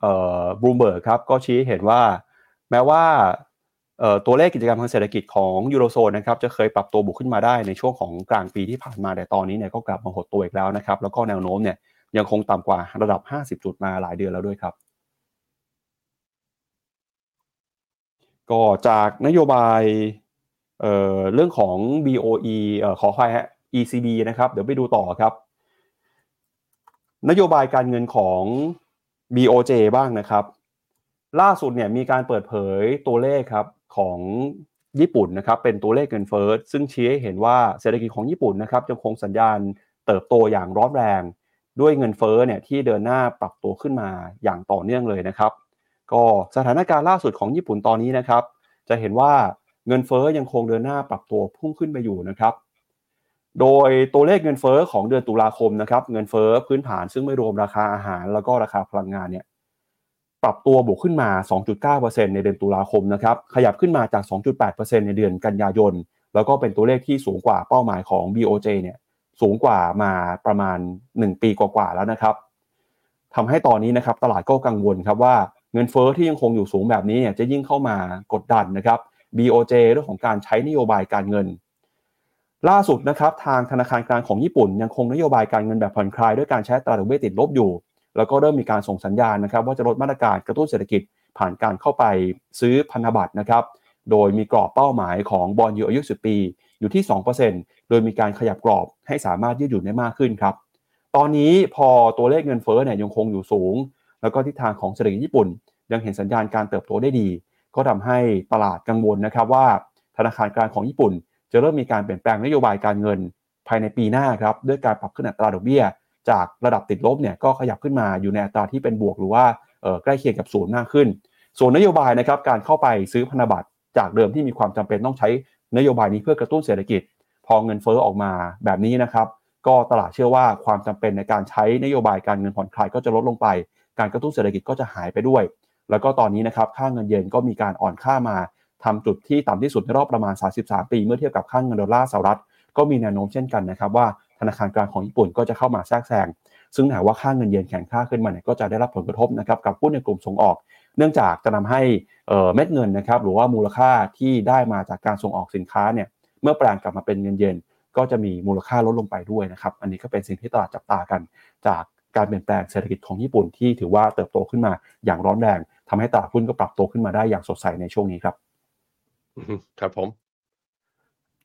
เอ่อบลูเบิร์กครับก็ชี้เห็นว่าแม้ว่าตัวเลขกิจกรรมทางเศรษฐกิจของยูโรโซนนะครับจะเคยปรับตัวบวกขึ้นมาได้ในช่วงของกลางปีที่ผ่านมาแต่ตอนนี้เนี่ยก็กลับมาหดตัวอีกแล้วนะครับแล้วก็แนวโน้มเนี่ยยังคงต่ำกว่าระดับ 50 จุดมาหลายเดือนแล้วด้วยครับ ก็จากนโยบายเเรื่องของ BOE เอ่อขอควายฮะ ECB นะครับ เดี๋ยวไปดูต่อครับ นโยบายการเงินของ BOJ บ้างนะครับ ล่าสุดเนี่ยมีการเปิดเผยตัวเลขครับของญี่ปุ่นนะครับเป็นตัวเลขเงินเฟ้อซึ่งชี้ให้เห็นว่าเศรษฐกิจของญี่ปุ่นนะครับยังคงสัญญาณเติบโตอย่างร้อนแรง ด้วยเงินเฟ้อเนี่ยที่เดินหน้าปรับตัวขึ้นมาอย่างต่อเนื่องเลยนะครับ ก็สถานการณ์ล่าสุดของญี่ปุ่นตอนนี้นะครับ จะเห็นว่าเงินเฟ้อยังคงเดินหน้าปรับตัวพุ่งขึ้นไปอยู่นะครับ โดยตัวเลขเงินเฟ้อของเดือนตุลาคมนะครับ เงินเฟ้อพื้นฐานซึ่งไม่รวมราคาอาหาร แล้วก็ราคาพลังงานเนี่ยปรับตัวบวกขึ้นมา 2.9%ในเดือนตุลาคมนะครับ ขยับขึ้นมาจาก 2.8%ในเดือนกันยายน แล้วก็เป็นตัวเลขที่สูงกว่าเป้าหมายของ BOJ เนี่ย สูงกว่ามาประมาณ 1 ปีกว่าๆแล้วนะครับ ทำให้ตอนนี้นะครับตลาดก็กังวลครับว่า เงินเฟอ้อที่ยังคงอยู่สูงแบบนี้เนี่ยจะยิ่งเข้ามากดดันนะครับ BOJ เรื่องของการใช้นโยบายการเงิน ล่าสุดนะครับทางธนาคารกลางของญี่ปุ่น ยังคงนโยบายการเงินแบบผ่อนคลายด้วยการใช้ตราดอกเบี้ยติดลบอยู่ แล้วก็เริ่มมีการส่งสัญญาณนะครับ ว่าจะลดมาตรการกระตุ้นเศรษฐกิจผ่านการเข้าไปซื้อพันธบัตรนะครับโดยมีกรอบเป้าหมายของบอลยูอายุ 10 ปี อยู่ที่ 2%โดยมีการขยับกรอบให้สามารถยืดหยุ่นได้มากขึ้นครับ ตอนนี้พอตัวเลขเงินเฟ้อเนี่ยยังคงอยู่สูง แล้วก็ทิศทางของเศรษฐกิจญี่ปุ่น ยังเห็นสัญญาณการเติบโตได้ดี ก็ทำให้ตลาดกังวลนะครับว่า ธนาคารกลางของญี่ปุ่น จะเริ่มมีการเปลี่ยนแปลงนโยบายการเงิน ภายในปีหน้าครับด้วยการปรับขึ้นอัตราดอกเบี้ย จากระดับติดลบเนี่ยก็ขยับขึ้นมาอยู่ในอัตราที่เป็นบวกหรือว่าใกล้เคียงกับศูนย์มากขึ้น ส่วนนโยบายนะครับการเข้าไปซื้อพันธบัตรจากเดิมที่มีความจำเป็นต้องใช้นโยบายนี้เพื่อกระตุ้นเศรษฐกิจ พอเงินเฟ้อออกมาแบบนี้นะครับ ก็ตลาดเชื่อว่าความจำเป็นในการใช้นโยบายการเงินผ่อนคลายก็จะลดลงไป การกระตุ้นเศรษฐกิจก็จะหายไปด้วย แล้วก็ตอนนี้นะครับค่าเงินเยนก็มีการอ่อนค่ามาทำจุดที่ต่ำที่สุดในรอบประมาณ 33 ปี เมื่อเทียบกับค่าเงินดอลลาร์สหรัฐก็มีแนวโน้มเช่นกันนะครับว่าธนาคารกลางของญี่ปุ่นก็จะเข้ามาแทรกแซงซึ่งหากว่าค่าเงินเยนแข็งค่าขึ้นมาเนี่ยก็จะได้รับผลกระทบนะครับกับหุ้นในกลุ่มส่งออก เนื่องจากจะนำให้เม็ดเงินนะครับหรือว่ามูลค่าที่ได้มาจากการส่งออกสินค้าเนี่ยเมื่อแปลงกลับมาเป็นเงินเยนก็จะมีมูลค่าลดลงไปด้วยนะครับ อันนี้ก็เป็นสิ่งที่ตลาดจับตากันจาก การเปลี่ยนแปลงเศรษฐกิจของญี่ปุ่นที่ถือว่าเติบโตขึ้นมาอย่างร้อนแรงทำให้ตลาดหุ้นก็ปรับตัวขึ้นมาได้อย่างสดใสในช่วงนี้ครับครับผม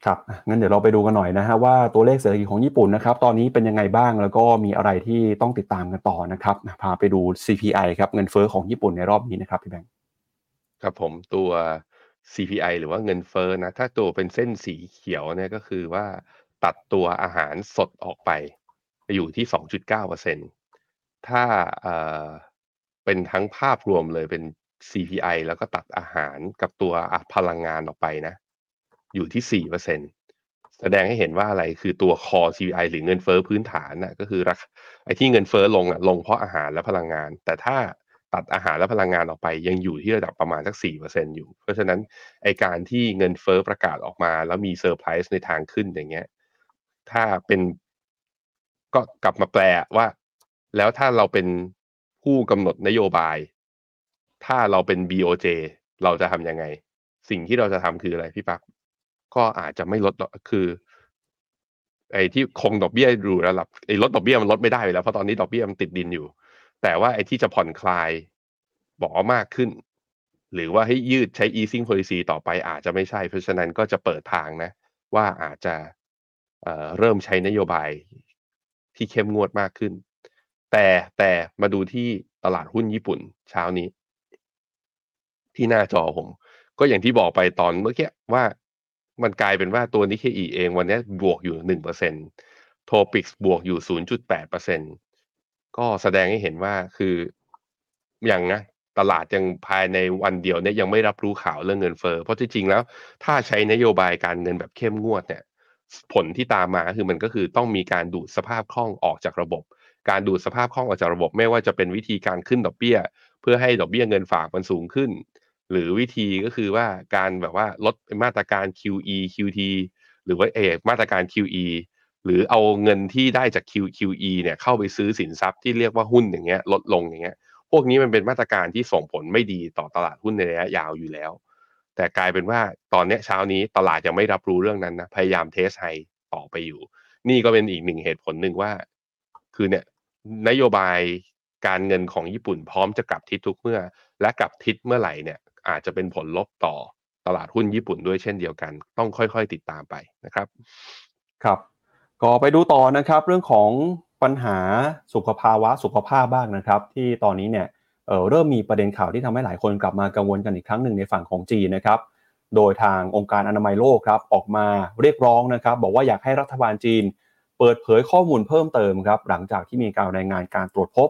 ครับงั้นเดี๋ยวเราไปดูกันหน่อยนะฮะว่าตัวเลขเศรษฐกิจของญี่ปุ่นนะครับตอนนี้เป็นยังไงบ้างแล้วก็มีอะไรที่ต้องติดตามกันต่อนะครับพาไปดู CPI ครับเงินเฟอ้อของญี่ปุ่นในรอบนี้นะครับพี่แบงค์ครับผมตัว CPI หรือว่าเงินเฟอ้อนะถ้าตัวเป็นเส้นสีเขียวเนี่ยก็คือว่าตัดตัวอาหารสดออกไป อยู่ที่ 2.9% ถ้าเอ่อเป็นทั้งภาพรวมเลยเป็น CPI แล้วก็ตัดอาหารกับตัวพลังงานออกไปนะ อยู่ที่สี่เปอร์เซ็นแสดงให้เห็นว่าอะไรคือตัว core CPI หรือเงินเฟอ้อพื้นฐานน่ะก็คือราคาไอ้ที่เงินเฟอ้อลงอะลงเพราะอาหารและพลังงาน แต่ถ้าตัดอาหารและพลังงานออกไป ยังอยู่ที่ระดับประมาณสักสี่เปอร์เซ็นอยู่ เพราะฉะนั้นไอการที่เงินเฟอ้อประกาศออกมา แล้วมีเซอร์ไพรส์ในทางขึ้นอย่างเงี้ย ถ้าเป็นก็กลับมาแปลว่า แล้วถ้าเราเป็นผู้กำหนดนโยบาย ถ้าเราเป็น BOJ เราจะทำยังไง สิ่งที่เราจะทำคืออะไรพี่ปัก ก็อาจจะไม่ลดคือ ไอ้ที่คงดอกเบี้ยอยู่ระดับไอ้ลดดอกเบี้ยมันลดไม่ได้แล้วเพราะตอนนี้ดอกเบี้ยมันติดดินอยู่ แต่ว่าไอ้ที่จะผ่อนคลายบอกมากขึ้น หรือว่าให้ยืดใช้ easing policy ต่อไปอาจจะไม่ใช่ เพราะฉะนั้นก็จะเปิดทางนะ ว่าอาจจะเเริ่มใช้นโยบายที่เข้มงวดมากขึ้น แต่แต่มาดูที่ตลาดหุ้นญี่ปุ่นเช้านี้ ที่หน้าจอผม ก็อย่างที่บอกไปตอนเมื่อกี้ว่ามันกลายเป็นว่าตัวนิเคอีเองวันนี้บวกอยู่หนึ่งเปอร์เซ็นโทปิกส์บวกอยู่ศูนย์จุดแปดเปอร์เซ็นก็แสดงให้เห็นว่าคืออย่างนะตลาดยังภายในวันเดียวเนี่ยยังไม่รับรู้ข่าวเรื่องเงินเฟ้อเพราะที่จริงแล้ว ถ้าใช้นโยบายการเงินแบบเข้มงวดเนี่ย ผลที่ตามมาคือมันก็คือต้องมีการดูดสภาพคล่องออกจากระบบ การดูดสภาพคล่องออกจากระบบไม่ว่าจะเป็นวิธีการขึ้นดอกเบี้ย เพื่อให้ดอกเบี้ยเงินฝากมันสูงขึ้น หรือวิธีก็คือว่าการแบบว่าลดมาตรการ QE QT หรือว่าเอมาตรการ QE หรือเอาเงินที่ได้จาก QQE เนี่ยเข้าไปซื้อสินทรัพย์ที่เรียกว่าหุ้นอย่างเงี้ยลดลงอย่างเงี้ย พวกนี้มันเป็นมาตรการที่ส่งผลไม่ดีต่อตลาดหุ้นในระยะยาวอยู่แล้ว แต่กลายเป็นว่าตอนเนี้ยเช้านี้ตลาดยังไม่รับรู้เรื่องนั้นนะพยายามเทสไฮต่อไปอยู่ นี่ก็เป็นอีกหนึ่งเหตุผลหนึ่งว่า คือเนี่ย นโยบายการเงินของญี่ปุ่นพร้อมจะกลับทิศทุกเมื่อ และกลับทิศเมื่อไหร่เนี่ยอาจจะเป็นผลลบต่อตลาดหุ้นญี่ปุ่นด้วยเช่นเดียวกัน ต้องค่อยๆติดตามไปนะครับครับ ก็ไปดูต่อนะครับ เรื่องของปัญหาสุขภาวะสุขภาพบ้างนะครับ ที่ตอนนี้เนี่ยเเริ่มมีประเด็นข่าวที่ทำให้หลายคนกลับมากังวลกันอีกครั้งหนึ่งในฝั่งของจีนนะครับ โดยทางองค์การอนามัยโลกครับออกมาเรียกร้องนะครับ บอกว่าอยากให้รัฐบาลจีน เปิดเผยข้อมูลเพิ่มเติมครับหลังจากที่มีการรายงานการตรวจพบ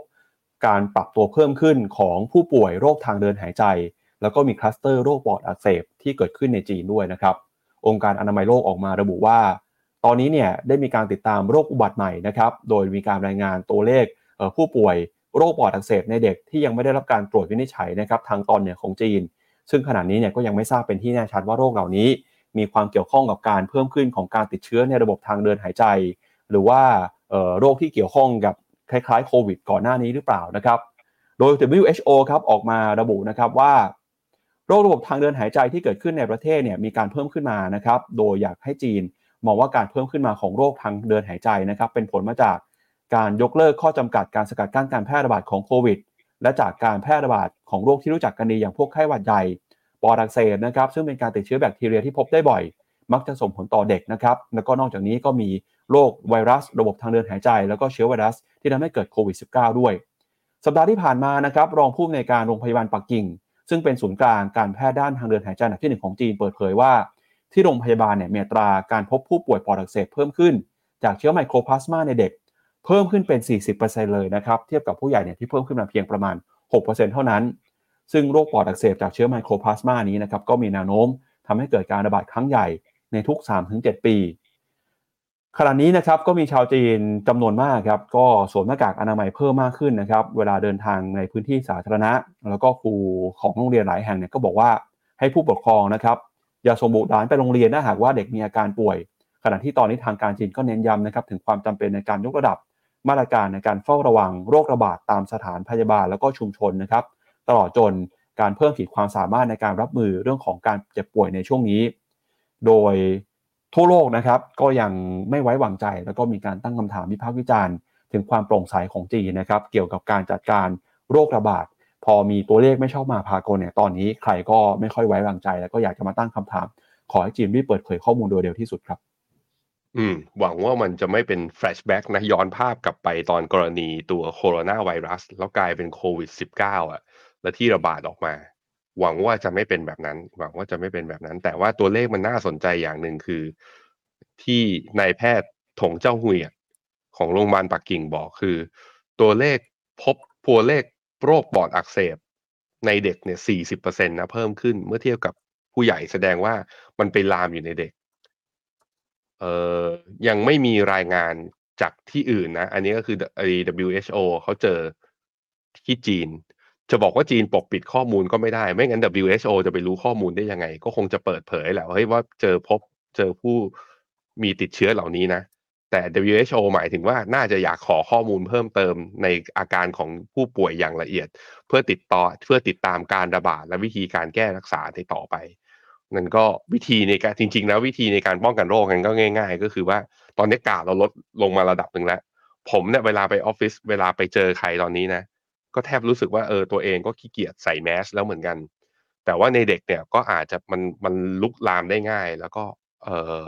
การปรับตัวเพิ่มขึ้นของผู้ป่วยโรคทางเดินหายใจ แล้วก็มีคลัสเตอร์โรคปอดอักเสบที่เกิดขึ้นในจีนด้วยนะครับองค์การอนามัยโลกออกมาระบุว่า ตอนนี้เนี่ยได้มีการติดตามโรคอุบัติใหม่นะครับโดยมีการรายงานตัวเลขผู้ป่วยโรคปอดอักเสบในเด็กที่ยังไม่ได้รับการตรวจวินิจฉัยนะครับทางตอนเหนือของจีน ซึ่งขณะนี้เนี่ยก็ยังไม่ทราบเป็นที่แน่ชัดว่าโรคเหล่านี้ มีความเกี่ยวข้องกับการเพิ่มขึ้นของการติดเชื้อในระบบทางเดินหายใจ หรือว่าโรคที่เกี่ยวข้องกับคล้ายๆโควิด ก่อนหน้านี้หรือเปล่านะครับ โดย WHO ครับออกมาระบุนะครับว่า โรคระบบทางเดินหายใจที่เกิดขึ้นในประเทศเนี่ยมีการเพิ่มขึ้นมานะครับ โดยอยากให้จีนมองว่าการเพิ่มขึ้นมาของโรคทางเดินหายใจนะครับ เป็นผลมาจากการยกเลิกข้อจำกัดการสกัดกั้นการแพร่ระบาดของโควิด และจากการแพร่ระบาดของโรคที่รู้จักกันดีอย่างพวกไข้หวัดใหญ่ปอดอักเสบนะครับ ซึ่งเป็นการติดเชื้อแบคทีเรียที่พบได้บ่อย มักจะส่งผลต่อเด็กนะครับ แล้วก็นอกจากนี้ก็มี โรคไวรัส ระบบทางเดินหายใจ แล้วก็เชื้อไวรัส ที่ทำให้เกิดโควิด -19 ด้วย สัปดาห์ที่ผ่านมานะครับรองผู้อำนวยการโรงพยาบาลปักกิ่ง ซึ่งเป็นศูนย์กลางการแพทย์ด้านทางเดินหายใจอันดับที่ 1 ของจีนเปิดเผยว่า ที่โรงพยาบาลเนี่ยมีตราการพบผู้ป่วยปอดอักเสบเพิ่มขึ้น จากเชื้อไมโครพลาสมาในเด็ก เพิ่มขึ้นเป็น 40%เลยนะครับเทียบกับผู้ใหญ่เนี่ยที่เพิ่มขึ้นมาเพียงประมาณ 6%เท่านั้น ซึ่งโรคปอดอักเสบจากเชื้อไมโครพลาสมานี้นะครับก็มีแนวโน้มทำให้เกิดการระบาดครั้งใหญ่ในทุก 3-7 ปี ขณะนี้นะครับก็มีชาวจีนจำนวนมากครับก็สวมหน้ากากอนามัยเพิ่มมากขึ้นนะครับ เวลาเดินทางในพื้นที่สาธารณะ แล้วก็ครูของโรงเรียนหลายแห่งเนี่ยก็บอกว่าให้ผู้ปกครองนะครับอย่าส่งบุตรหลานไปโรงเรียนถ้าหากว่าเด็กมีอาการป่วย ขณะที่ตอนนี้ทางการจีนก็เน้นย้ำนะครับถึงความจำเป็นในการยกระดับ มาตรการในการเฝ้าระวังโรคระบาดตามสถานพยาบาลแล้วก็ชุมชนนะครับ ตลอดจนการเพิ่มขีดความสามารถในการรับมือเรื่องของการเจ็บป่วยในช่วงนี้ โดย ทั่วโลกนะครับก็ยังไม่ไว้วางใจ แล้วก็มีการตั้งคำถามวิพากษ์วิจารณ์ ถึงความโปร่งใสของจีนนะครับ เกี่ยวกับการจัดการโรคระบาด พอมีตัวเลขไม่ชอบมาพากลเนี่ยตอนนี้ใครก็ไม่ค่อยไว้วางใจ แล้วก็อยากจะมาตั้งคำถาม ขอให้จีนรีบเปิดเผยข้อมูลโดยเร็วที่สุดครับอืมหวังว่ามันจะไม่เป็น flashback นะย้อนภาพกลับไปตอนกรณีตัวโคโรนาไวรัส แล้วกลายเป็นโควิด -19 อะ และที่ระบาดออกมา หวังว่าจะไม่เป็นแบบนั้น หวังว่าจะไม่เป็นแบบนั้น แต่ว่าตัวเลขมันน่าสนใจอย่างหนึ่งคือ ที่นายแพทย์ถงเจ้าหุยของโรงพยาบาลปักกิ่งบอกคือ ตัวเลขพบตัวเลขโรคปอดอักเสบในเด็กเนี่ยสี่สิบเอร์เซ็นตนะเพิ่มขึ้นเมื่อเทียบกับผู้ใหญ่แสดงว่ามันไปลามอยู่ในเด็ก เอ่อ ยังไม่มีรายงานจากที่อื่นนะ อันนี้ก็คือ WHO เขาเจอที่จีน จะบอกว่าจีนปกปิดข้อมูลก็ไม่ได้ ไม่งั้น WHO จะไปรู้ข้อมูลได้ยังไง ก็คงจะเปิดเผยแหละเฮ้ยว่าเจอพบเจอผู้มีติดเชื้อเหล่านี้นะ แต่ WHO หมายถึงว่าน่าจะอยากขอข้อมูลเพิ่มเติมในอาการของผู้ป่วยอย่างละเอียด เพื่อติดต่อเพื่อติดตามการระบาดและวิธีการแก้รักษาในต่อไปนั่นก็วิธีในการจริงๆแล้ววิธีในการป้องกันโรคกันก็ง่าย ๆ ก็คือว่าตอนนี้กาดเราลดลงมาระดับหนึ่งแล้ว ผมเนี่ยเวลาไปออฟฟิศเวลาไปเจอใครตอนนี้นะ ก็แทบรู้สึกว่าเออตัวเองก็ขี้เกียจใส่แมสแล้วเหมือนกัน แต่ว่าในเด็กเนี่ยก็อาจจะมันมันลุกลามได้ง่าย แล้วก็เออ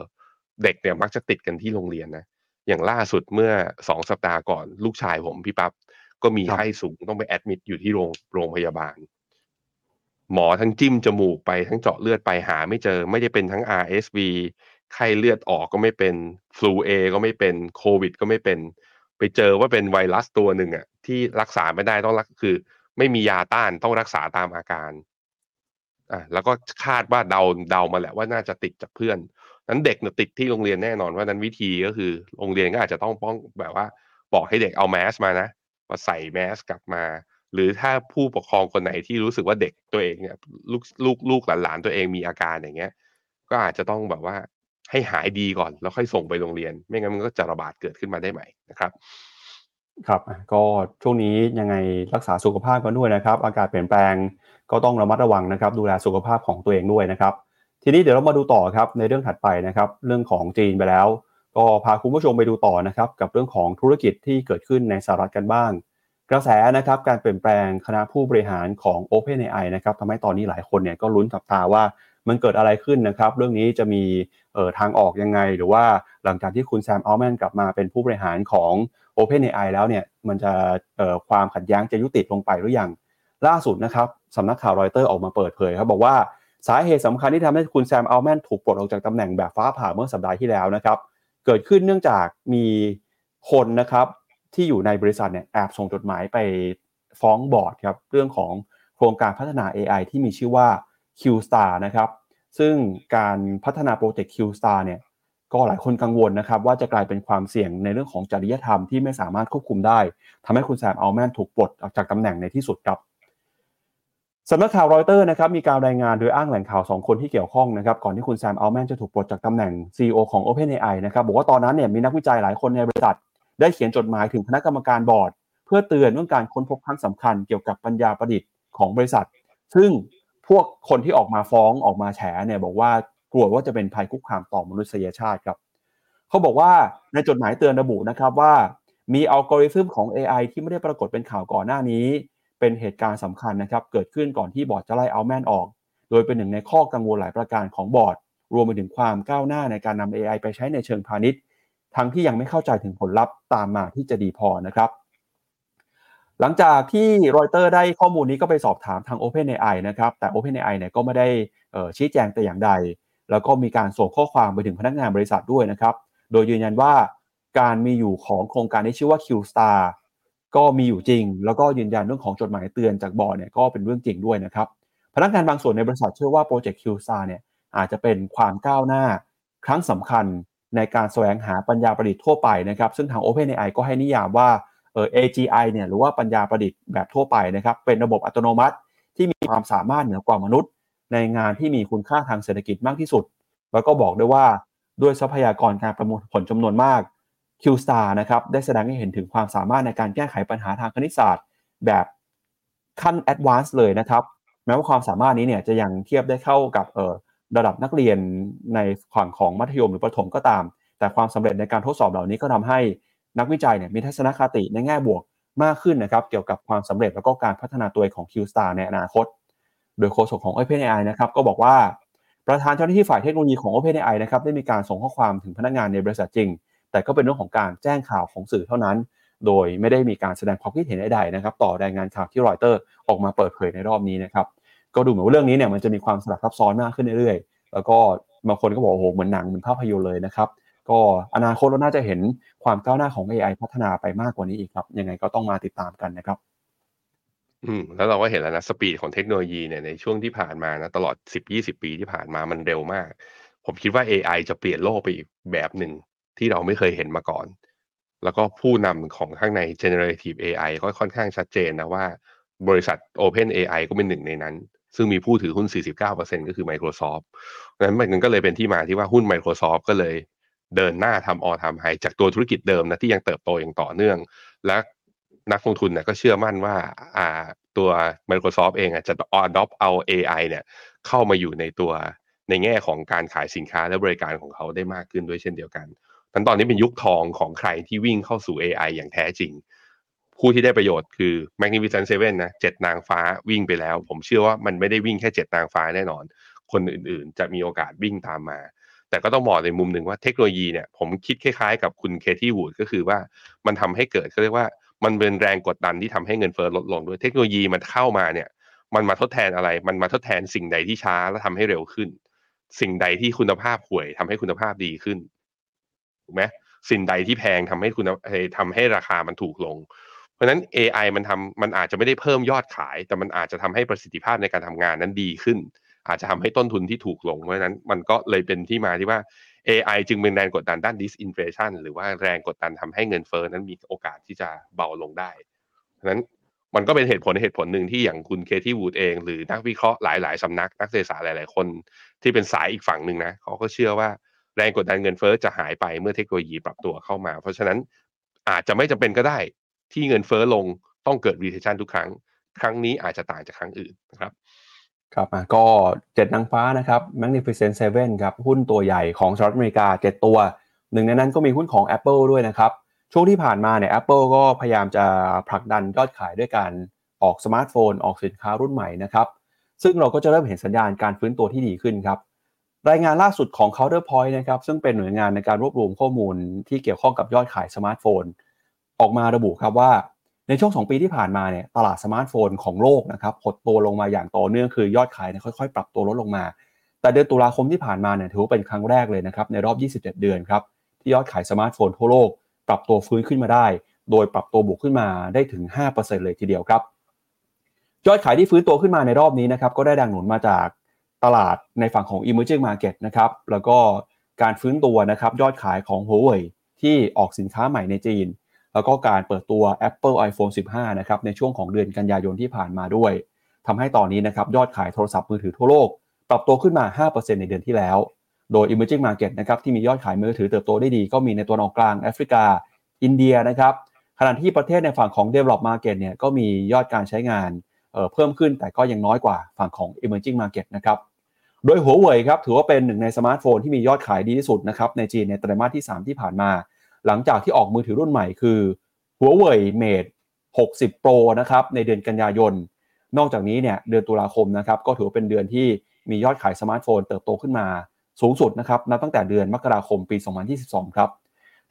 เด็กเนี่ยมักจะติดกันที่โรงเรียนนะอย่างล่าสุดเมื่อสองสัปดาห์ก่อน ลูกชายผมพี่ปับ๊บก็มีไข้สูงต้องไปแอดมิดอยู่ที่โรงโรงพยาบาล หมอทั้งจิ้มจมูกไปทั้งเจาะเลือดไปหาไม่เจอ ไม่ได้เป็นทั้ง RSV ไข้เลือดออกก็ไม่เป็นฟลูเอก็ไม่เป็นโควิด ก็ไม่เป็น ไปเจอว่าเป็นไวรัสตัวหนึ่งอะที่รักษาไม่ได้ต้องรักคือ ไม่มียาต้านต้องรักษาตามอาการอะแล้วก็คาดว่าเดาเดามาแหละว่าน่าจะติดจากเพื่อนนั้นเด็กเนี่ยติดที่โรงเรียนแน่นอนว่านั้นวิธีก็คือโรงเรียนก็อาจจะต้องป้องแบบว่า บอกให้เด็กเอาแมสมานะมาใส่แมสกลับมา หรือถ้าผู้ปกครองคนไหนที่รู้สึกว่าเด็กตัวเองเนี่ยลูกลูกลูกหลานๆตัวเองมีอาการอย่างเงี้ย ก็อาจจะต้องแบบว่า ให้หายดีก่อน แล้วค่อยส่งไปโรงเรียน ไม่งั้นมันก็จะระบาดเกิดขึ้นมาได้ใหม่นะครับ ครับก็ช่วงนี้ยังไงรักษาสุขภาพกันด้วยนะครับ อากาศเปลี่ยนแปลงก็ต้องระมัดระวังนะครับ ดูแลสุขภาพของตัวเองด้วยนะครับ ทีนี้เดี๋ยวเรามาดูต่อครับในเรื่องถัดไปนะครับ เรื่องของจีนไปแล้ว ก็พาคุณผู้ชมไปดูต่อนะครับ กับเรื่องของธุรกิจที่เกิดขึ้นในสหรัฐกันบ้าง กระแสนะครับการเปลี่ยนแปลงคณะผู้บริหารของ OpenAI นะครับทำให้ตอนนี้หลายคนเนี่ยก็ลุ้นจับตาว่า มันเกิดอะไรขึ้นนะครับ เรื่องนี้จะมีเอ่อทางออกยังไง หรือว่าหลังจากที่คุณแซมอัลแมนกลับมาเป็นผู้บริหารของ OpenAI แล้วเนี่ยมันจะเอ่อความขัดแย้งจะยุติลงไปหรือยังล่าสุดนะครับสำนักข่าวรอยเตอร์ออกมาเปิดเผยครับบอกว่าสาเหตุสำคัญที่ทำให้คุณแซมอัลแมนถูกปลดออกจากตำแหน่งแบบฟ้าผ่าเมื่อสัปดาห์ที่แล้วนะครับเกิดขึ้นเนื่องจากมีคนนะครับที่อยู่ในบริษัทเนี่ยแอบส่งจดหมายไปฟ้องบอร์ดครับเรื่องของโครงการพัฒนา AI ที่มีชื่อว่า Q-Star นะครับซึ่งการพัฒนาโปรเจกต์ Q-Star เนี่ยก็หลายคนกังวลนะครับว่าจะกลายเป็นความเสี่ยงในเรื่องของจริยธรรมที่ไม่สามารถควบคุมได้ทำให้คุณแซมอัลแมนถูกปลดออกจากตำแหน่งในที่สุดครับสำนักข่าวรอยเตอร์นะครับมีการรายงานโดยอ้างแหล่งข่าว 2 คนที่เกี่ยวข้องนะครับก่อนที่คุณแซมอัลแมนจะถูกปลดจากตำแหน่ง CEO ของ OpenAI นะครับบอกว่าตอนนั้นเนี่ยมีนักวิจัยหลายคนในบริษัท ได้เขียนจดหมายถึงคณะกรรมการบอร์ด เพื่อเตือนเรื่องการค้นพบครั้งสำคัญเกี่ยวกับปัญญาประดิษฐ์ของบริษัท ซึ่ง พวกคนที่ออกมาฟ้องออกมาแฉเนี่ยบอกว่ากลัวว่าจะเป็นภัยคุกคามต่อมนุษยชาติครับเขาบอกว่าในจดหมายเตือนระบุนะครับว่า มีอัลกอริทึมของ AI ที่ไม่ได้ปรากฏเป็นข่าวก่อนหน้านี้ เป็นเหตุการณ์สำคัญนะครับเกิดขึ้นก่อนที่บอร์ดจะไล่อัลแมนออก โดยเป็นหนึ่งในข้อกังวลหลายประการของบอร์ด รวมไปถึงความก้าวหน้าในการนำ AI ไปใช้ในเชิงพาณิชย์ ทั้งที่ยังไม่เข้าใจถึงผลลัพธ์ตามมาที่จะดีพอนะครับ หลังจากที่รอยเตอร์ได้ข้อมูลนี้ก็ไปสอบถามทาง OpenAI นะครับ แต่ OpenAI เนี่ยก็ไม่ได้ชี้แจงแต่อย่างใด แล้วก็มีการส่งข้อความไปถึงพนักงานบริษัทด้วยนะครับ โดยยืนยันว่าการมีอยู่ของโครงการที่ชื่อว่า Q-Star ก็มีอยู่จริง แล้วก็ยืนยันเรื่องของจดหมายเตือนจากบอร์ดเนี่ยก็เป็นเรื่องจริงด้วยนะครับ พนักงานบางส่วนในบริษัทเชื่อว่าโปรเจกต์ Q-Star เนี่ยอาจจะเป็นความก้าวหน้าครั้งสำคัญในการแสวงหาปัญญาประดิษฐ์ทั่วไปนะครับ ซึ่งทาง OpenAI ก็ให้นิยามว่า AGI เนี่ยหรือว่าปัญญาประดิษฐ์แบบทั่วไปนะครับเป็นระบบอัตโนมัติที่มีความสามารถเหนือกว่ามนุษย์ ในงานที่มีคุณค่าทางเศรษฐกิจมากที่สุด แล้วก็บอกด้วยว่าด้วยทรัพยากรการประมวลผลจำนวนมาก Q-Star นะครับได้แสดงให้เห็นถึงความสามารถในการแก้ไขปัญหาทางคณิตศาสตร์ แบบขั้นแอดวานซ์เลยนะครับแม้ว่าความสามารถนี้เนี่ยจะยังเทียบได้เข้ากับเออระดับนักเรียนในฝั่งของมัธยมหรือประถมก็ตาม แต่ความสำเร็จในการทดสอบเหล่านี้ก็ทำให้ นักวิจัยเนี่ยมีทัศนคติในแง่บวกมากขึ้นนะครับเกี่ยวกับความสำเร็จแล้วก็การพัฒนาตัวเองของ Q-Star ในอนาคต โดยโฆษกของ OpenAI นะครับก็บอกว่าประธานเจ้าหน้าที่ฝ่ายเทคโนโลยีของ OpenAI นะครับได้มีการส่งข้อความถึงพนักงานในบริษัทจริง แต่ก็เป็นเรื่องของการแจ้งข่าวของสื่อเท่านั้น โดยไม่ได้มีการแสดงความคิดเห็นใดๆนะครับต่อรายงานข่าวที่รอยเตอร์ออกมาเปิดเผยในรอบนี้นะครับก็ดูเหมือนว่าเรื่องนี้เนี่ยมันจะมีความสลับซับซ้อนมากขึ้นเรื่อยๆแล้วก็บางคนก็บอกโอ้โหเหมือนหนังเหมือนภาพยนตร์เลยนะครับ ก็อนาคตเราน่าจะเห็นความก้าวหน้าของ AI พัฒนาไปมากกว่านี้อีกครับ ยังไงก็ต้องมาติดตามกันนะครับอืมแล้วเราก็เห็นแล้วนะสปีดของเทคโนโลยีเนี่ยในช่วงที่ผ่านมานะตลอด 10-20 ปีที่ผ่านมามันเร็วมาก ผมคิดว่า AI จะเปลี่ยนโลกไปอีกแบบหนึ่งที่เราไม่เคยเห็นมาก่อน แล้วก็ผู้นำของข้างใน generative AI ก็ค่อนข้างชัดเจนนะว่า บริษัท Open AI ก็เป็นหนึ่งในนั้น ซึ่งมีผู้ถือหุ้น 49%ก็คือ Microsoft นั้นมันก็เลยเป็นที่มาที่ว่าหุ้น Microsoft ก็เลย เดินหน้าทำ all time high จากตัวธุรกิจเดิมนะที่ยังเติบโตอย่างต่อเนื่อง และนักลงทุนเนี่ยก็เชื่อมั่นว่าอ่าตัว Microsoft เองอะจะ adopt เอา AI เนี่ยเข้ามาอยู่ในตัวในแง่ของการขายสินค้าและบริการของเขาได้มากขึ้นด้วยเช่นเดียวกันทั้นตอนนี้เป็นยุคทองของใครที่วิ่งเข้าสู่ AI อย่างแท้จริง ผู้ที่ได้ประโยชน์คือ Magnificent Seven นะเจ็ดนางฟ้าวิ่งไปแล้ว ผมเชื่อว่ามันไม่ได้วิ่งแค่เจ็ดนางฟ้าแน่นอน คนอื่นๆ จะมีโอกาสวิ่งตามมา แต่ก็ต้องมองในมุมหนึ่งว่าเทคโนโลยีเนี่ยผมคิดคล้ายๆ กับคุณเคที่วูดก็คือว่ามันทำให้เกิดเขาเรียกว่ามันเป็นแรงกดดันที่ทำให้เงินเฟ้อลดลงด้วยเทคโนโลยีมันเข้ามาเนี่ย มันมาทดแทนอะไร มันมาทดแทนสิ่งใดที่ช้าแล้วทำให้เร็วขึ้น สิ่งใดที่คุณภาพห่วยทำให้คุณภาพดีขึ้นถูกไหมสิ่งใดที่แพงทำให้คุณทำให้ราคามันถูกลง เพราะฉะนั้น AI มันทำมันอาจจะไม่ได้เพิ่มยอดขาย แต่มันอาจจะทำให้ประสิทธิภาพในการทำงานนั้นดีขึ้น อาจจะทำให้ต้นทุนที่ถูกลง เพราะฉะนั้นมันก็เลยเป็นที่มาที่ว่า AI จึงเป็นแรงกดดันด้าน disinflation หรือว่าแรงกดดันทำให้เงินเฟ้อนั้นมีโอกาสที่จะเบาลงได้เพราะนั้นมันก็เป็นเหตุผลเหตุผลหนึ่งที่อย่างคุณเคที่วูดเอง หรือนักวิเคราะห์หลาย ๆสำนักนักเศรษฐศาสตร์หลาย ๆ คน ที่เป็นสายอีกฝั่งหนึ่งนะเขาก็เชื่อว่าแรงกดดันเงินเฟ้อจะหายไปเมื่อเทคโนโลยีปรับตัวเข้ามา เพราะฉะนั้นอาจจะไม่จำเป็นก็ได้ที่เงินเฟ้อลงต้องเกิด recession ทุกครั้ง ครั้งนี้อาจจะต่างจากครั้งอื่นนะครับ ครับก็เจ็ดนางฟ้านะครับ Magnificent Seven ครับหุ้นตัวใหญ่ของสหรัฐอเมริกาเจ็ดตัว หนึ่งในนั้นก็มีหุ้นของ Apple ด้วยนะครับ ช่วงที่ผ่านมาเนี่ย Apple ก็พยายามจะผลักดันยอดขายด้วยการออกสมาร์ทโฟน ออกสินค้ารุ่นใหม่นะครับ ซึ่งเราก็จะเริ่มเห็นสัญญาณการฟื้นตัวที่ดีขึ้นครับ รายงานล่าสุดของ Counterpoint นะครับซึ่งเป็นหน่วยงานในการรวบรวมข้อมูลที่เกี่ยวข้องกับยอดขายสมาร์ทโฟน ออกมาระบุครับว่า ในช่วง 2 ปีที่ผ่านมาเนี่ยตลาดสมาร์ทโฟนของโลกนะครับหดตัวลงมาอย่างต่อเนื่องคือยอดขายเนี่ยค่อยๆ ปรับตัวลดลงมา แต่เดือนตุลาคมที่ผ่านมาเนี่ยถือว่าเป็นครั้งแรกเลยนะครับในรอบ 27 เดือนครับที่ยอดขายสมาร์ทโฟนทั่วโลก ปรับตัวฟื้นขึ้นมาได้ โดยปรับตัวบวกขึ้นมาได้ถึง 5%เลยทีเดียวครับ ยอดขายที่ฟื้นตัวขึ้นมาในรอบนี้นะครับก็ได้แรงหนุนมาจากตลาดในฝั่งของ emerging market นะครับแล้วก็การฟื้นตัวนะครับยอดขายของ Huawei ที่ออกสินค้าใหม่ในจีน แล้วก็การเปิดตัว Apple iPhone 15 นะครับในช่วงของเดือนกันยายนที่ผ่านมาด้วยทำให้ตอนนี้นะครับยอดขายโทรศัพท์มือถือทั่วโลก ปรับตัวขึ้นมา 5%ในเดือนที่แล้ว โดย emerging market นะครับที่มียอดขายมือถือเติบโตได้ดี ก็มีในตะวันออกกลางแอฟริกา อินเดียนะครับขณะที่ประเทศในฝั่งของ develop market เนี่ยก็มียอดการใช้งานเเพิ่มขึ้นแต่ก็ยังน้อยกว่าฝั่งของ emerging market นะครับโดยหัวเว่ยครับถือว่าเป็นหนึ่งในสมาร์ทโฟนที่มียอดขายดีที่สุดนะครับในจีนในไตรมาสที่ 3 ที่ผ่านมา หลังจากที่ออกมือถือรุ่นใหม่คือหัวเว่ยเมด60 Pro นะครับในเดือนกันยายน นอกจากนี้เนี่ยเดือนตุลาคมนะครับก็ถือเป็นเดือนที่มียอดขายสมาร์ทโฟนเติบโตขึ้นมาสูงสุดนะครับนับตั้งแต่เดือนมกราคมปี 2022 ครับ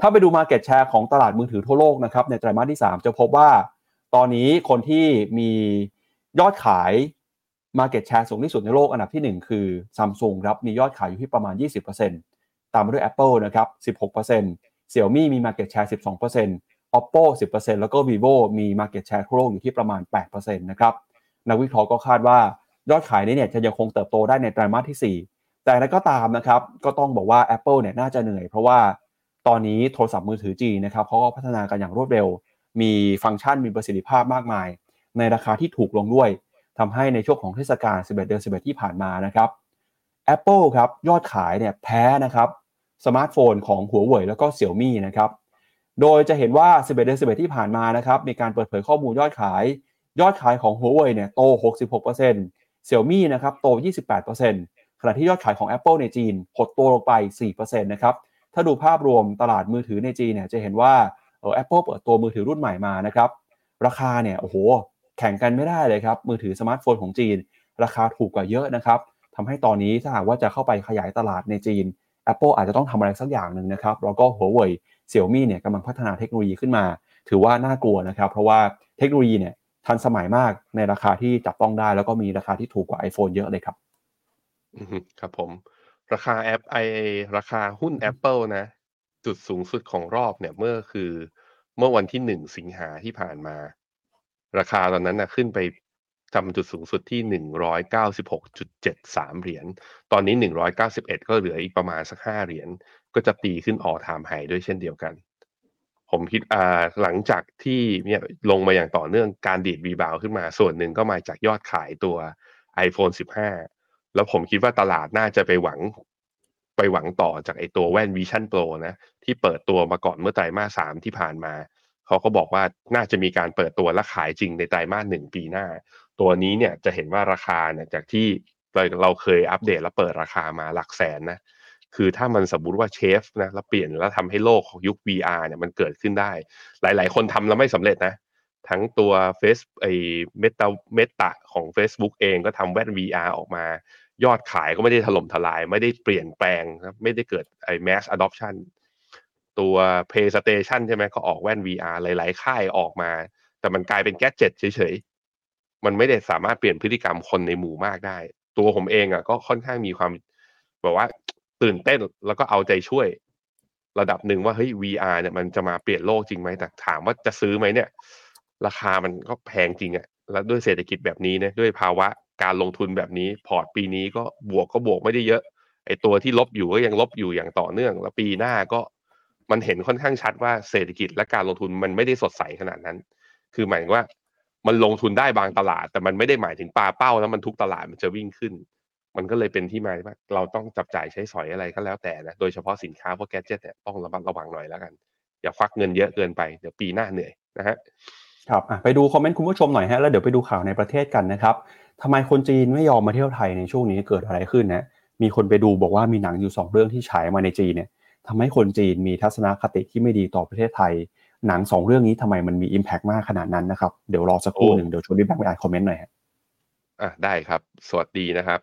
ถ้าไปดู Market Share ของตลาดมือถือทั่วโลกนะครับในไตรมาสที่ 3 จะพบว่า ตอนนี้คนที่มียอดขาย Market Share สูงที่สุดในโลกอันดับที่ 1 คือ Samsung ครับมียอดขายอยู่ที่ประมาณ 20%ตามมาด้วย Apple นะครับ 16% Xiaomi มี Market Share 12% Oppo 10%แล้วก็ Vivo มี Market Share ทั่วโลกอยู่ที่ประมาณ 8%นะครับนักวิเคราะห์ก็คาดว่ายอดขายนี้เนี่ยจะยังคงเติบโตได้ในไตรมาสที่ 4 แต่แล้วก็ตามนะครับก็ต้องบอกว่า Apple เนี่ยน่าจะเหนื่อย เพราะว่าตอนนี้โทรศัพท์มือถือจีนะครับเขาก็พัฒนากันอย่างรวดเร็ว มีฟังก์ชันมีประสิทธิภาพมากมาย ในราคาที่ถูกลงด้วยทำให้ในช่วงของเทศกาล 11 เดือน 11 ที่ผ่านมานะครับ Apple ครับยอดขายเนี่ยแพ้นะครับ สมาร์ทโฟนของหัวเว่ยแล้วก็เสี่ยวมี่นะครับ โดยจะเห็นว่า 11 เดือน 11 ที่ผ่านมานะครับมีการเปิดเผยข้อมูลยอดขาย ยอดขายของหัวเว่ยเนี่ยโต 66%เสี่ยวมี่นะครับโต 28%ขณะที่ยอดขายของ Apple ในจีนหดตัวลงไป 4%นะครับ ถ้าดูภาพรวมตลาดมือถือในจีนเนี่ยจะเห็นว่าเออ Apple เปิดตัวมือถือรุ่นใหม่มานะครับ ราคาเนี่ยโอ้โหแข่งกันไม่ได้เลยครับ มือถือสมาร์ทโฟนของจีน ราคาถูกกว่าเยอะนะครับทำให้ตอนนี้ถ้าหากว่าจะเข้าไปขยายตลาดในจีน Apple อาจจะต้องทำอะไรสักอย่างหนึ่งนะครับแล้วก็หัวเว่ยเสี่ยวมี่เนี่ยกำลังพัฒนาเทคโนโลยีขึ้นมา ถือว่าน่ากลัวนะครับ เพราะว่าเทคโนโลยีเนี่ยทันสมัยมากในราคาที่จับต้องได้ แล้วก็มีราคาที่ถูกกว่า iPhone เยอะเลยครับอือฮึครับผม ราคาแอปไอราคาหุ้น Apple นะ จุดสูงสุดของรอบเนี่ยเมื่อคือเมื่อวันที่หนึ่งสิงหาที่ผ่านมา ราคาตอนนั้นนะขึ้นไป จำจุดสูงสุดที่หนึ่งร้อยเก้าสิบหกจุดเจ็ดสามเหรียญ ตอนนี้หนึ่งร้อยเก้าสิบเอ็ดก็เหลืออีกประมาณสักห้าเหรียญ ก็จะตีขึ้น all time high ด้วยเช่นเดียวกัน ผมคิดอ่าหลังจากที่เนี่ยลงมาอย่างต่อเนื่องการดีด rebound ขึ้นมา ส่วนหนึ่งก็มาจากยอดขายตัว iPhone 15 แล้วผมคิดว่าตลาดน่าจะไปหวังไปหวังต่อจากไอตัวแว่น Vision Pro นะ ที่เปิดตัวมาก่อนเมื่อไตรมาสสามที่ผ่านมา เขาก็บอกว่าน่าจะมีการเปิดตัวและขายจริงในไตรมาสหนึ่งปีหน้า ตัวนี้เนี่ยจะเห็นว่าราคาเนี่ยจากที่เราเราเคยอัปเดตแล้วเปิดราคามาหลักแสนนะคือถ้ามันสมมติว่าเชฟนะแล้วเปลี่ยนแล้วทำให้โลกของยุค VR เนี่ยมันเกิดขึ้นได้ หลาย ๆ คนทำแล้วไม่สำเร็จนะ ทั้งตัว Face ไอเมตาเมตาของ Facebook เองก็ทำแว่น VR ออกมา ยอดขายก็ไม่ได้ถล่มทลาย ไม่ได้เปลี่ยนแปลง ไม่ได้เกิดไอ้ mass adoption ตัว PlayStation ใช่ไหมก็ออกแว่น VR หลาย ๆ ค่ายออกมา แต่มันกลายเป็นแกจ็ตเฉย มันไม่ได้สามารถเปลี่ยนพฤติกรรมคนในหมู่มากได้ ตัวผมเองอะก็ค่อนข้างมีความแบบว่า ตื่นเต้นแล้วก็เอาใจช่วย ระดับหนึ่งว่าเฮ้ย VR เนี่ยมันจะมาเปลี่ยนโลกจริงไหมแต่ถามว่าจะซื้อไหมเนี่ย ราคามันก็แพงจริงอะแล้วด้วยเศรษฐกิจแบบนี้เนี่ยด้วยภาวะการลงทุนแบบนี้ พอร์ตปีนี้ก็บวกก็บวกไม่ได้เยอะไอตัวที่ลบอยู่ก็ยังลบอยู่อย่างต่อเนื่อง แล้วปีหน้าก็มันเห็นค่อนข้างชัดว่าเศรษฐกิจและการลงทุนมันไม่ได้สดใสขนาดนั้น คือหมายว่า มันลงทุนได้บางตลาด แต่มันไม่ได้หมายถึงปลาเป้าแล้วมันทุกตลาดมันจะวิ่งขึ้น มันก็เลยเป็นที่มาว่าเราต้องจับจ่ายใช้สอยอะไรก็แล้วแต่นะโดยเฉพาะสินค้าพวกแกจิตเนี่ยต้องระมัดระวังหน่อยแล้วกัน อย่าควักเงินเยอะเกินไปเดี๋ยวปีหน้าเหนื่อยนะฮะครับไปดูคอมเมนต์คุณผู้ชมหน่อยฮะแล้วเดี๋ยวไปดูข่าวในประเทศกันนะครับทำไมคนจีนไม่ยอมมาเที่ยวไทยในช่วงนี้เกิดอะไรขึ้นนะมีคนไปดูบอกว่ามีหนังอยู่ 2 เรื่องที่ฉายมาในจีนเนี่ยทำให้คนจีนมีทัศนคติที่ไม่ดีต่อประเทศไทย หนัง2เรื่องนี้ทำไมมันมีอิมแพกมากขนาดนั้นนะครับ เดี๋ยวรอสักครู่หนึ่งเดี๋ยวชวนพี่แบงค์ไปอ่านคอมเมนต์หน่อยฮะอะได้ครับ สวัสดีนะครับ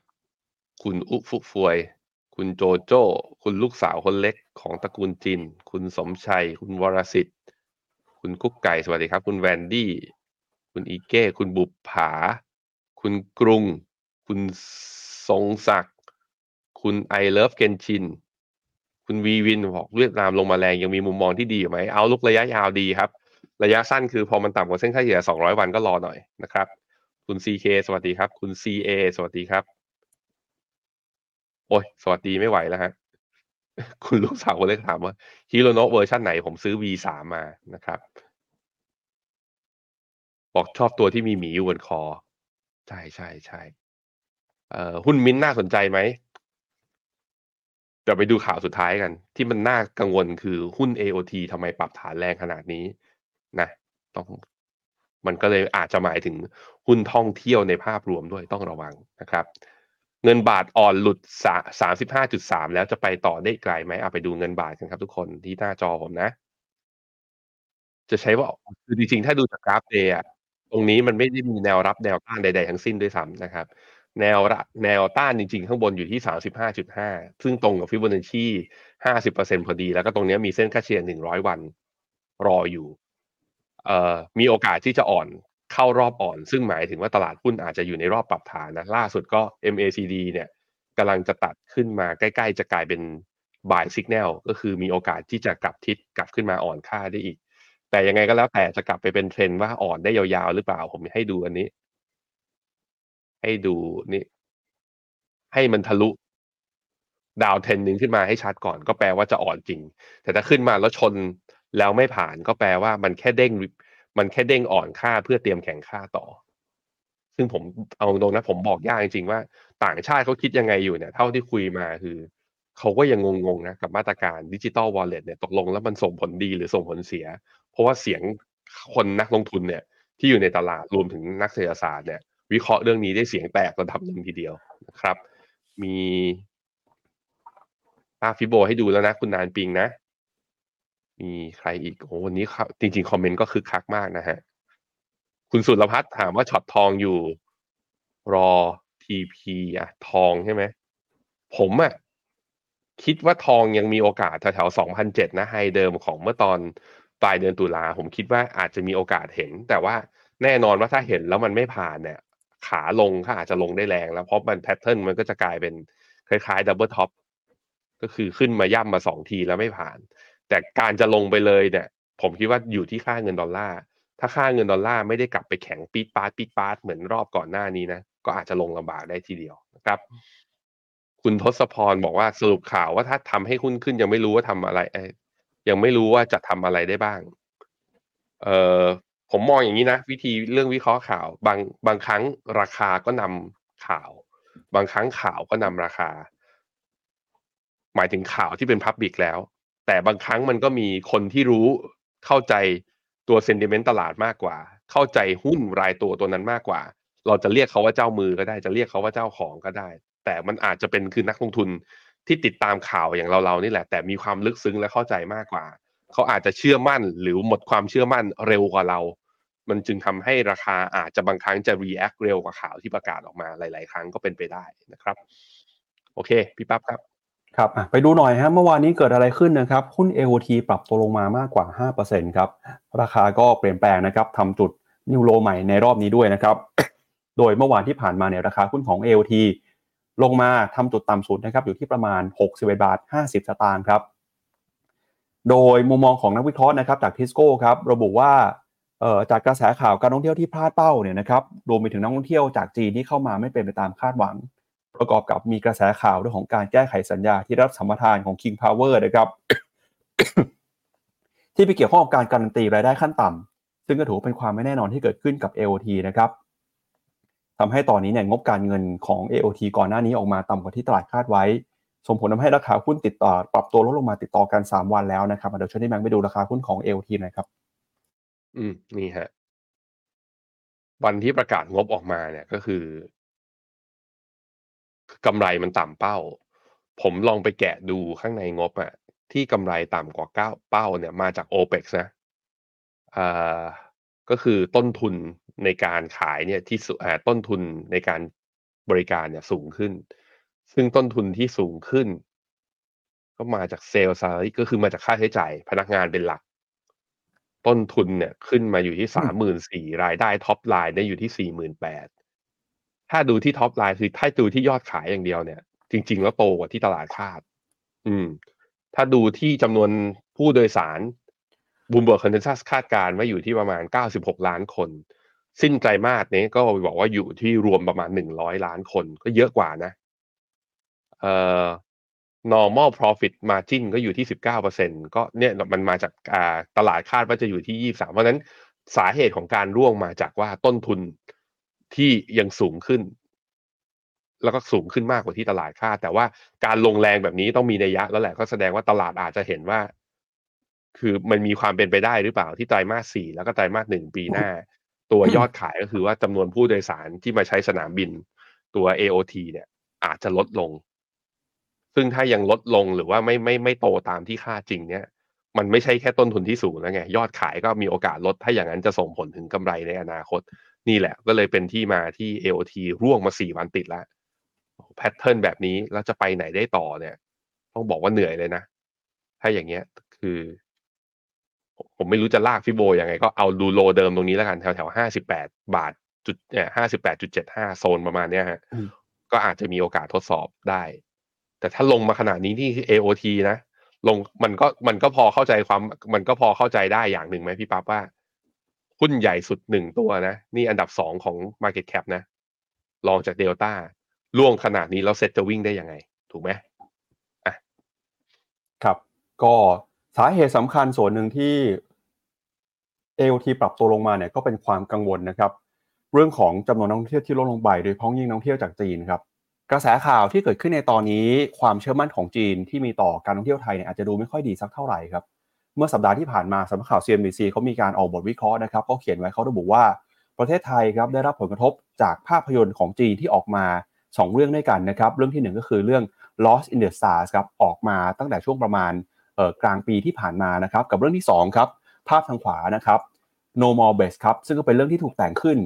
คุณอุฟุฟวย คุณโจโจ้ คุณลูกสาวคนเล็กของตระกูลจิน คุณสมชัย คุณวรสิทธิ์ คุณกุ๊กไก่สวัสดีครับ คุณแวนดี้ คุณอีเก้ คุณบุปผา คุณกรุง คุณทรงศักดิ์ คุณไอเลิฟเกนชิน คุณวีวินบอกเวียดนามลงมาแรงยังมีมุมมองที่ดีอยู่ไหม outlook ระยะยาวดีครับ ระยะสั้นคือพอมันต่ำกว่าเส้นค่าเฉลี่ย200 วันก็รอหน่อยนะครับ คุณ CK สวัสดีครับ คุณ CA สวัสดีครับ โอ้ย สวัสดีไม่ไหวแล้วฮะคุณลูกสาวคนเล็กถามว่าฮิโรโนะเวอร์ชันไหนผมซื้อ V3 มานะครับ บอกชอบตัวที่มีหมีอยู่บนคอ ใช่ใช่ใช่เอ่อหุ้นมิ้นน่าสนใจไหม เดี๋ยวไปดูข่าวสุดท้ายกัน ที่มันน่ากังวลคือหุ้น AOT ทำไมปรับฐานแรงขนาดนี้นะต้องมันก็เลยอาจจะหมายถึงหุ้นท่องเที่ยวในภาพรวมด้วยต้องระวังนะครับ เงินบาทอ่อนหลุดสามสิบห้าจุดสามแล้วจะไปต่อได้ไกลไหมเอาไปดูเงินบาทกันครับทุกคนที่หน้าจอผมนะ จะใช้ว่าคือจริงๆ ถ้าดูจากกราฟเดย์อะตรงนี้มันไม่ได้มีแนวรับแนวต้านใด ๆ ทั้งสิ้นด้วยซ้ำนะครับ แนวระแนวต้านจริงๆ ข้างบนอยู่ที่สามสิบห้าจุดห้าซึ่งตรงกับฟิบนัชชีห้าสิบเปอร์เซ็นพอดี แล้วก็ตรงนี้มีเส้นค่าเฉลี่ยหนึ่งร้อยวันรออยู่ เอ่อมีโอกาสที่จะอ่อนเข้ารอบอ่อน ซึ่งหมายถึงว่าตลาดหุ้นอาจจะอยู่ในรอบปรับฐานนะ ล่าสุดก็ MACD เนี่ยกำลังจะตัดขึ้นมาใกล้ๆ จะกลายเป็น buy signal ก็คือมีโอกาสที่จะกลับทิศกลับขึ้นมาอ่อนค่าได้อีก แต่ยังไงก็แล้วแต่จะกลับไปเป็นเทรนด์ว่าอ่อนได้ยาวๆ หรือเปล่าผมให้ดูอันนี้ ให้ดูนี่ให้มันทะลุดาวเทนหนึ่งขึ้นมาให้ชัดก่อน ก็แปลว่าจะอ่อนจริง แต่ถ้าขึ้นมาแล้วชนแล้วไม่ผ่านก็แปลว่ามันแค่เด้ง มันแค่เด้งอ่อนค่าเพื่อเตรียมแข่งค่าต่อ ซึ่งผมเอาตรงนะ ผมบอกยากจริงๆว่า ต่างชาติเขาคิดยังไงอยู่เนี่ย เท่าที่คุยมาคือเขาก็ยังงงๆนะกับมาตรการ digital wallet เนี่ยตกลงแล้วมันส่งผลดีหรือส่งผลเสีย เพราะว่าเสียงคนนักลงทุนเนี่ย ที่อยู่ในตลาดรวมถึงนักเศรษฐศาสตร์เนี่ย วิเคราะห์เรื่องนี้ได้เสียงแตกระดับหนึ่งทีเดียวนะครับ มีกราฟ Fibo ให้ดูแล้วนะ คุณนานปิงนะ มีใครอีกโอ้วันนี้จริง ๆ คอมเมนต์ก็คึกคักมากนะฮะ คุณสุรพัฒน์ถามว่า short ทองอยู่ รอ TP อะทองใช่ไหม ผมอะคิดว่าทองยังมีโอกาสแถวๆสองพันเจ็ดนะ high เดิมของเมื่อตอนปลายเดือนตุลาผมคิดว่าอาจจะมีโอกาสเห็น แต่ว่าแน่นอนว่าถ้าเห็นแล้วมันไม่ผ่านเนี่ย ขาลงก็อาจจะลงได้แรงแล้วเพราะมัน pattern มันก็จะกลายเป็นคล้ายๆ double top ก็คือขึ้นมาย่ำมาสองทีแล้วไม่ผ่าน แต่การจะลงไปเลยเนี่ย ผมคิดว่าอยู่ที่ค่าเงินดอลลาร์ถ้าค่าเงินดอลลาร์ไม่ได้กลับไปแข็งปีดปาดปีดปาดเหมือนรอบก่อนหน้านี้นะก็อาจจะลงลำบากได้ทีเดียวนะครับ คุณทศพรบอกว่าสรุปข่าวว่าถ้าทำให้หุ้นขึ้นยังไม่รู้ว่าทำอะไรยังไม่รู้ว่าจะทำอะไรได้บ้าง เออ ผมมองอย่างนี้นะ วิธีเรื่องวิเคราะห์ข่าว บางบางครั้งราคาก็นำข่าว บางครั้งข่าวก็นำราคา หมายถึงข่าวที่เป็นพับบิกแล้ว แต่บางครั้งมันก็มีคนที่รู้เข้าใจตัวเซนติเมนต์ตลาดมากกว่า เข้าใจหุ้นรายตัวตัวนั้นมากกว่า เราจะเรียกเขาว่าเจ้ามือก็ได้ จะเรียกเขาว่าเจ้าของก็ได้ แต่มันอาจจะเป็นคือนักลงทุนที่ติดตามข่าวอย่างเราเรานี่แหละ แต่มีความลึกซึ้งและเข้าใจมากกว่า เขาอาจจะเชื่อมั่นหรือหมดความเชื่อมั่นเร็วกว่าเรา มันจึงทำให้ราคาอาจจะบางครั้งจะ react เร็วกว่าข่าวที่ประกาศออกมาหลาย ๆ ครั้งก็เป็นไปได้นะครับ โอเค พี่ปั๊บครับครับไปดูหน่อยฮะเมื่อวานนี้เกิดอะไรขึ้นนะครับหุ้น AOT ปรับตัวลงมามากกว่า 5%ครับราคาก็เปลี่ยนแปลงนะครับทำจุดนิวโลใหม่ในรอบนี้ด้วยนะครับ โดยเมื่อวานที่ผ่านมาเนี่ยราคาหุ้นของ AOT ลงมาทำจุดต่ำสุดนะครับอยู่ที่ประมาณ61บาท50 สตางค์ครับ โดยมุมมองของนักวิเคราะห์นะครับจากทิสโก้ครับระบุว่า จากกระแสข่าวการท่องเที่ยวที่พลาดเป้าเนี่ยนะครับรวมไปถึงนักท่องเที่ยวจากจีนที่เข้ามาไม่เป็นไปตามคาดหวัง ประกอบกับมีกระแสข่าวเรื่องของการแก้ไขสัญญาที่รับสัมปทานของ King Power นะครับ ที่ไปเกี่ยวข้องกับการการันตีรายได้ขั้นต่ำซึ่งก็ถือเป็นความไม่แน่นอนที่เกิดขึ้นกับ AOT นะครับทำให้ตอนนี้เนี่ยงบการเงินของ AOT ก่อนหน้านี้ออกมาต่ำกว่าที่ตลาดคาดไว้ส่งผลทำให้ราคาหุ้นติดต่อปรับตัวลดลงมาติดต่อกัน 3 วันแล้วนะครับเดี๋ยวช่วยที่แบงค์ไปดูราคาหุ้นของ AOT หน่อยครับ อืม นี่ฮะวันที่ประกาศงบออกมาเนี่ย ก็คือ กำไรมันต่ำเป้า ผมลองไปแกะดูข้างในงบอะ ที่กำไรต่ำกว่าเก้า เป้าเนี่ยมาจาก OPEX นะ อ่า ก็คือต้นทุนในการขายเนี่ยที่สุ อ่า ต้นทุนในการบริการเนี่ยสูงขึ้น ซึ่งต้นทุนที่สูงขึ้น ก็มาจากเซลล์ซาลก็คือมาจากค่าใช้จ่ายพนักงานเป็นหลัก ต้นทุนเนี่ยขึ้นมาอยู่ที่สามหมื่นสี่รายได้ top line เนี่ยอยู่ที่สี่หมื่นแปดถ้าดูที่ top line คือถ้าดูที่ยอดขายอย่างเดียวเนี่ย จริง ๆ แล้วโตกว่าที่ตลาดคาด อืม ถ้าดูที่จำนวนผู้โดยสาร Bloomberg consensus คาดการณ์ว่าอยู่ที่ประมาณ 96 ล้านคน สิ้นไตรมาสนี้ก็บอกว่าอยู่ที่รวมประมาณ 100 ล้านคนก็เยอะกว่านะ เอ่อ normal profit margin ก็อยู่ที่ 19%ก็เนี่ยมันมาจากตลาดคาดว่าจะอยู่ที่ 23 เพราะฉะนั้นสาเหตุของการร่วงมาจากว่าต้นทุนที่ยังสูงขึ้น แล้วก็สูงขึ้นมากกว่าที่ตลาดคาด แต่ว่าการลงแรงแบบนี้ต้องมีนัยยะ แล้วแหละก็แสดงว่าตลาดอาจจะเห็นว่า คือมันมีความเป็นไปได้หรือเปล่าที่ไตรมาสสี่แล้วก็ไตรมาสหนึ่งปีหน้า ตัวยอดขายก็คือว่าจำนวนผู้โดยสารที่มาใช้สนามบินตัว AOT เนี่ยอาจจะลดลง ซึ่งถ้ายังลดลงหรือว่าไม่ไม่ไม่โตตามที่คาดจริงเนี่ย มันไม่ใช่แค่ต้นทุนที่สูงแล้วไง ยอดขายก็มีโอกาสลด ถ้าอย่างนั้นจะส่งผลถึงกำไรในอนาคต นี่แหละ ก็เลยเป็นที่มาที่ AOT ร่วงมาสี่วันติดแล้วแพทเทิร์นแบบนี้แล้วจะไปไหนได้ต่อเนี่ย ต้องบอกว่าเหนื่อยเลยนะ ถ้าอย่างเงี้ยคือ ผมไม่รู้จะลากฟิโบยังไง ก็เอาดูโลเดิมตรงนี้แล้วกันแถวแถวห้าสิบแปดบาทจุดเนี่ยห้าสิบแปดจุดเจ็ดห้าโซนประมาณเนี้ยฮะอืมก็อาจจะมีโอกาสทดสอบได้ แต่ถ้าลงมาขนาดนี้ที่ AOT นะลงมันก็มันก็พอเข้าใจความ มันก็พอเข้าใจได้อย่างหนึ่งไหมพี่ปั๊บว่า หุ้นใหญ่สุดหนึ่งตัวนะ นี่อันดับสองของ Market Cap นะรองจากเดลต้าล่วงขนาดนี้แล้วเซ็ตจะวิ่งได้ยังไง ถูกไหมครับ ก็สาเหตุสำคัญส่วนหนึ่งที่ AOT ปรับตัวลงมาเนี่ยก็เป็นความกังวลนะครับ เรื่องของจำนวนนักท่องเที่ยวที่ลดลงไปโดยเฉพาะยิ่งนักท่องเที่ยวจากจีนครับ กระแสข่าวที่เกิดขึ้นในตอนนี้ความเชื่อมั่นของจีนที่มีต่อการท่องเที่ยวไทยเนี่ยอาจจะดูไม่ค่อยดีสักเท่าไหร่ครับเมื่อสัปดาห์ที่ผ่านมาสำนักข่าว CNBC เขามีการออกบทวิเคราะห์นะครับเขาเขียนไว้เขาระบุว่าประเทศไทยครับได้รับผลกระทบจากภาพยนตร์ของจีนที่ออกมา 2 เรื่องด้วยกันนะครับเรื่องที่หนึ่งก็คือเรื่อง Lost in the Stars ครับออกมาตั้งแต่ช่วงประมาณกลางปีที่ผ่านมานะครับกับเรื่องที่สองครับภาพทางขวานะครับ No More Base ครับซึ่งก็เป็นเรื่องที่ถูกแต่งขึ้น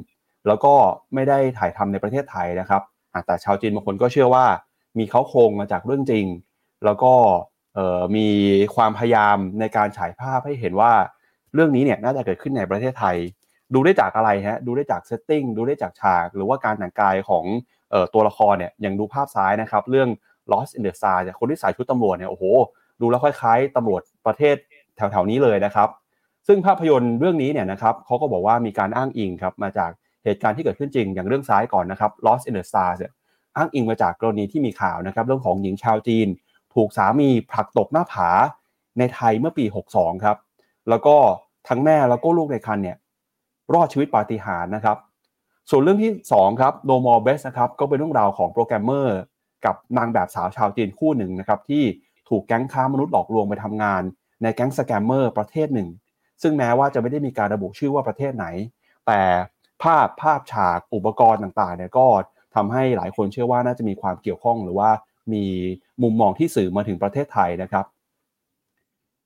แล้วก็ไม่ได้ถ่ายทำในประเทศไทยนะครับ แต่ชาวจีนบางคนก็เชื่อว่ามีเขาโครงมาจากเรื่องจริง แล้วก็มีความพยายามในการฉายภาพให้เห็นว่าเรื่องนี้เนี่ยน่าจะเกิดขึ้นในประเทศไทย ดูได้จากอะไรฮะดูได้จากเซตติ้งดูได้จากฉาก หรือว่าการแต่งกายของออตัวละครเนี่ยอย่างดูภาพซ้ายนะครับ เรื่อง Lost in the Star เนี่ยคนที่ใส่ชุดตำรวจเนี่ยโอ้โหดูแล้วคล้ายๆตำรวจประเทศแถวๆนี้เลยนะครับ ซึ่งภาพยนตร์เรื่องนี้เนี่ยนะครับเขาก็บอกว่ามีการอ้างอิงครับมาจาก เหตุการณ์ที่เกิดขึ้นจริงอย่างเรื่องซ้ายก่อนนะครับ Lost in the Stars เนี่ยอ้างอิงมาจากกรณีที่มีข่าวนะครับเรื่องของหญิงชาวจีน ถูกสามีผลักตกหน้าผาในไทยเมื่อปี 62 ครับ แล้วก็ทั้งแม่แล้วก็ลูกในครรภ์เนี่ยรอดชีวิตปาฏิหาริย์นะครับ ส่วนเรื่องที่ 2 ครับ No More Bets นะครับก็เป็นเรื่องราวของโปรแกรมเมอร์ กับนางแบบสาวชาวจีนคู่หนึ่งนะครับที่ถูกแก๊งค้ามนุษย์หลอกลวงไปทำงาน ในแก๊งสแกมเมอร์ประเทศหนึ่ง ซึ่งแม้ว่าจะไม่ได้มีการระบุชื่อว่าประเทศไหน แต่ ภาพภาพฉากอุปกรณ์ต่างๆเนี่ยก็ทำให้หลายคนเชื่อว่าน่าจะมีความเกี่ยวข้องหรือว่ามีมุมมองที่สื่อมาถึงประเทศไทยนะครับ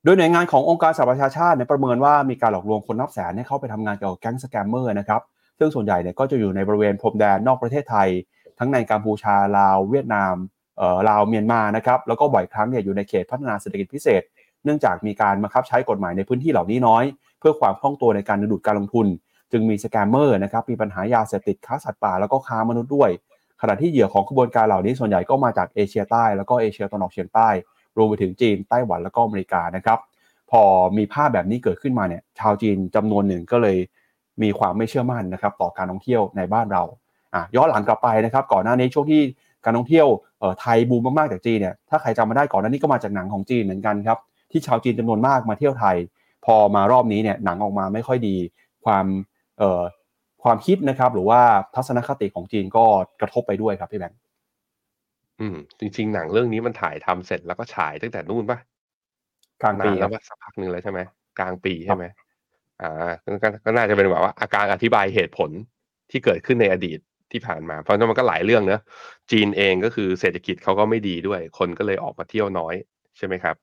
โดยหน่วยงานขององค์การสหประชาชาติเนี่ยประเมินว่ามีการหลอกลวงคนนับแสนให้เข้าไปทำงานเกี่ยวกับแก๊งสแกมเมอร์นะครับ ซึ่งส่วนใหญ่เนี่ยก็จะอยู่ในบริเวณพรมแดนนอกประเทศไทย ทั้งในกัมพูชาลาวเวียดนามเอ่อลาวเมียนมานะครับแล้วก็บ่อยครั้งเนี่ยอยู่ในเขตพัฒนาเศรษฐกิจพิเศษ เนื่องจากมีการบังคับใช้กฎหมายในพื้นที่เหล่านี้น้อย เพื่อความคล่องตัวในการดึงดูดการลงทุน จึงมีสแกมเมอร์นะครับมีปัญหายาเสพติดค้าสัตว์ป่าแล้วก็ค้ามนุษย์ด้วย ขณะที่เหยื่อของขบวนการเหล่านี้ส่วนใหญ่ก็มาจากเอเชียใต้แล้วก็เอเชียตะวันออกเฉียงใต้ รวมไปถึงจีนไต้หวันแล้วก็อเมริกานะครับพอมีภาพแบบนี้เกิดขึ้นมาเนี่ยชาวจีนจำนวนหนึ่งก็เลยมีความไม่เชื่อมั่นนะครับต่อการท่องเที่ยวในบ้านเราอะย้อนหลังกลับไปนะครับก่อนหน้านี้ช่วงที่การท่องเที่ยวไทยบูมมากๆจากจีนเนี่ยถ้าใครจำมาได้ก่อนหน้านี้ก็มาจากหนังของจีนเหมือนกันครับที่ชาวจีนจำนวนมากมาเที่ยวไทย พอมารอบนี้เนี่ยหนังออกมาไม่ค่อยดี ความ ความคิดนะครับ หรือว่าทัศนคติของจีนก็กระทบไปด้วยครับพี่แบงค์อืมจริงๆ หนังเรื่องนี้มันถ่ายทำเสร็จแล้วก็ฉายตั้งแต่นู่นปะกลางปีนนคแล้รัวบปะสักพักหนึ่งแล้วใช่ไหมกลางปีใช่ไหมอ่าก็ก็น่าจะเป็นแบบว่าอาการอธิบายเหตุผลที่เกิดขึ้นในอดีตที่ผ่านมา เพราะฉะนั้นมันก็หลายเรื่องเนอะจีนเองก็คือเศรษฐกิจเขาก็ไม่ดีด้วย คนก็เลยออกมาเที่ยวน้อยใช่ไหมครับ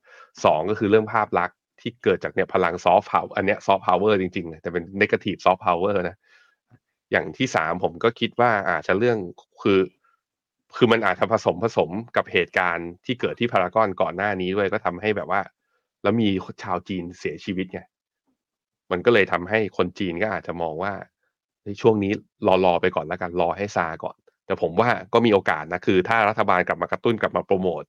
สองก็คือเรื่องภาพลักษณ์ ที่เกิดจากเนี่ยพลังซอฟต์พาวอันเนี้ยซอฟต์พาวเวอร์จริงๆเลยแต่เป็นนกาทีฟซอฟต์พาวเวอร์นะอย่างที่สามผมก็คิดว่าอาจจะเรื่องคือ คือมันอาจจะผสมผสมกับเหตุการณ์ที่เกิดที่พารากอนก่อนหน้านี้ด้วยก็ทำให้แบบว่า แล้วมีชาวจีนเสียชีวิตไงมันก็เลยทำให้คนจีนก็อาจจะมองว่าในช่วงนี้รอรอไปก่อนแล้วกันรอให้ซาก่อน แต่ผมว่าก็มีโอกาสนะคือ ถ้ารัฐบาลกลับมากระตุ้นกลับมาโปรโมท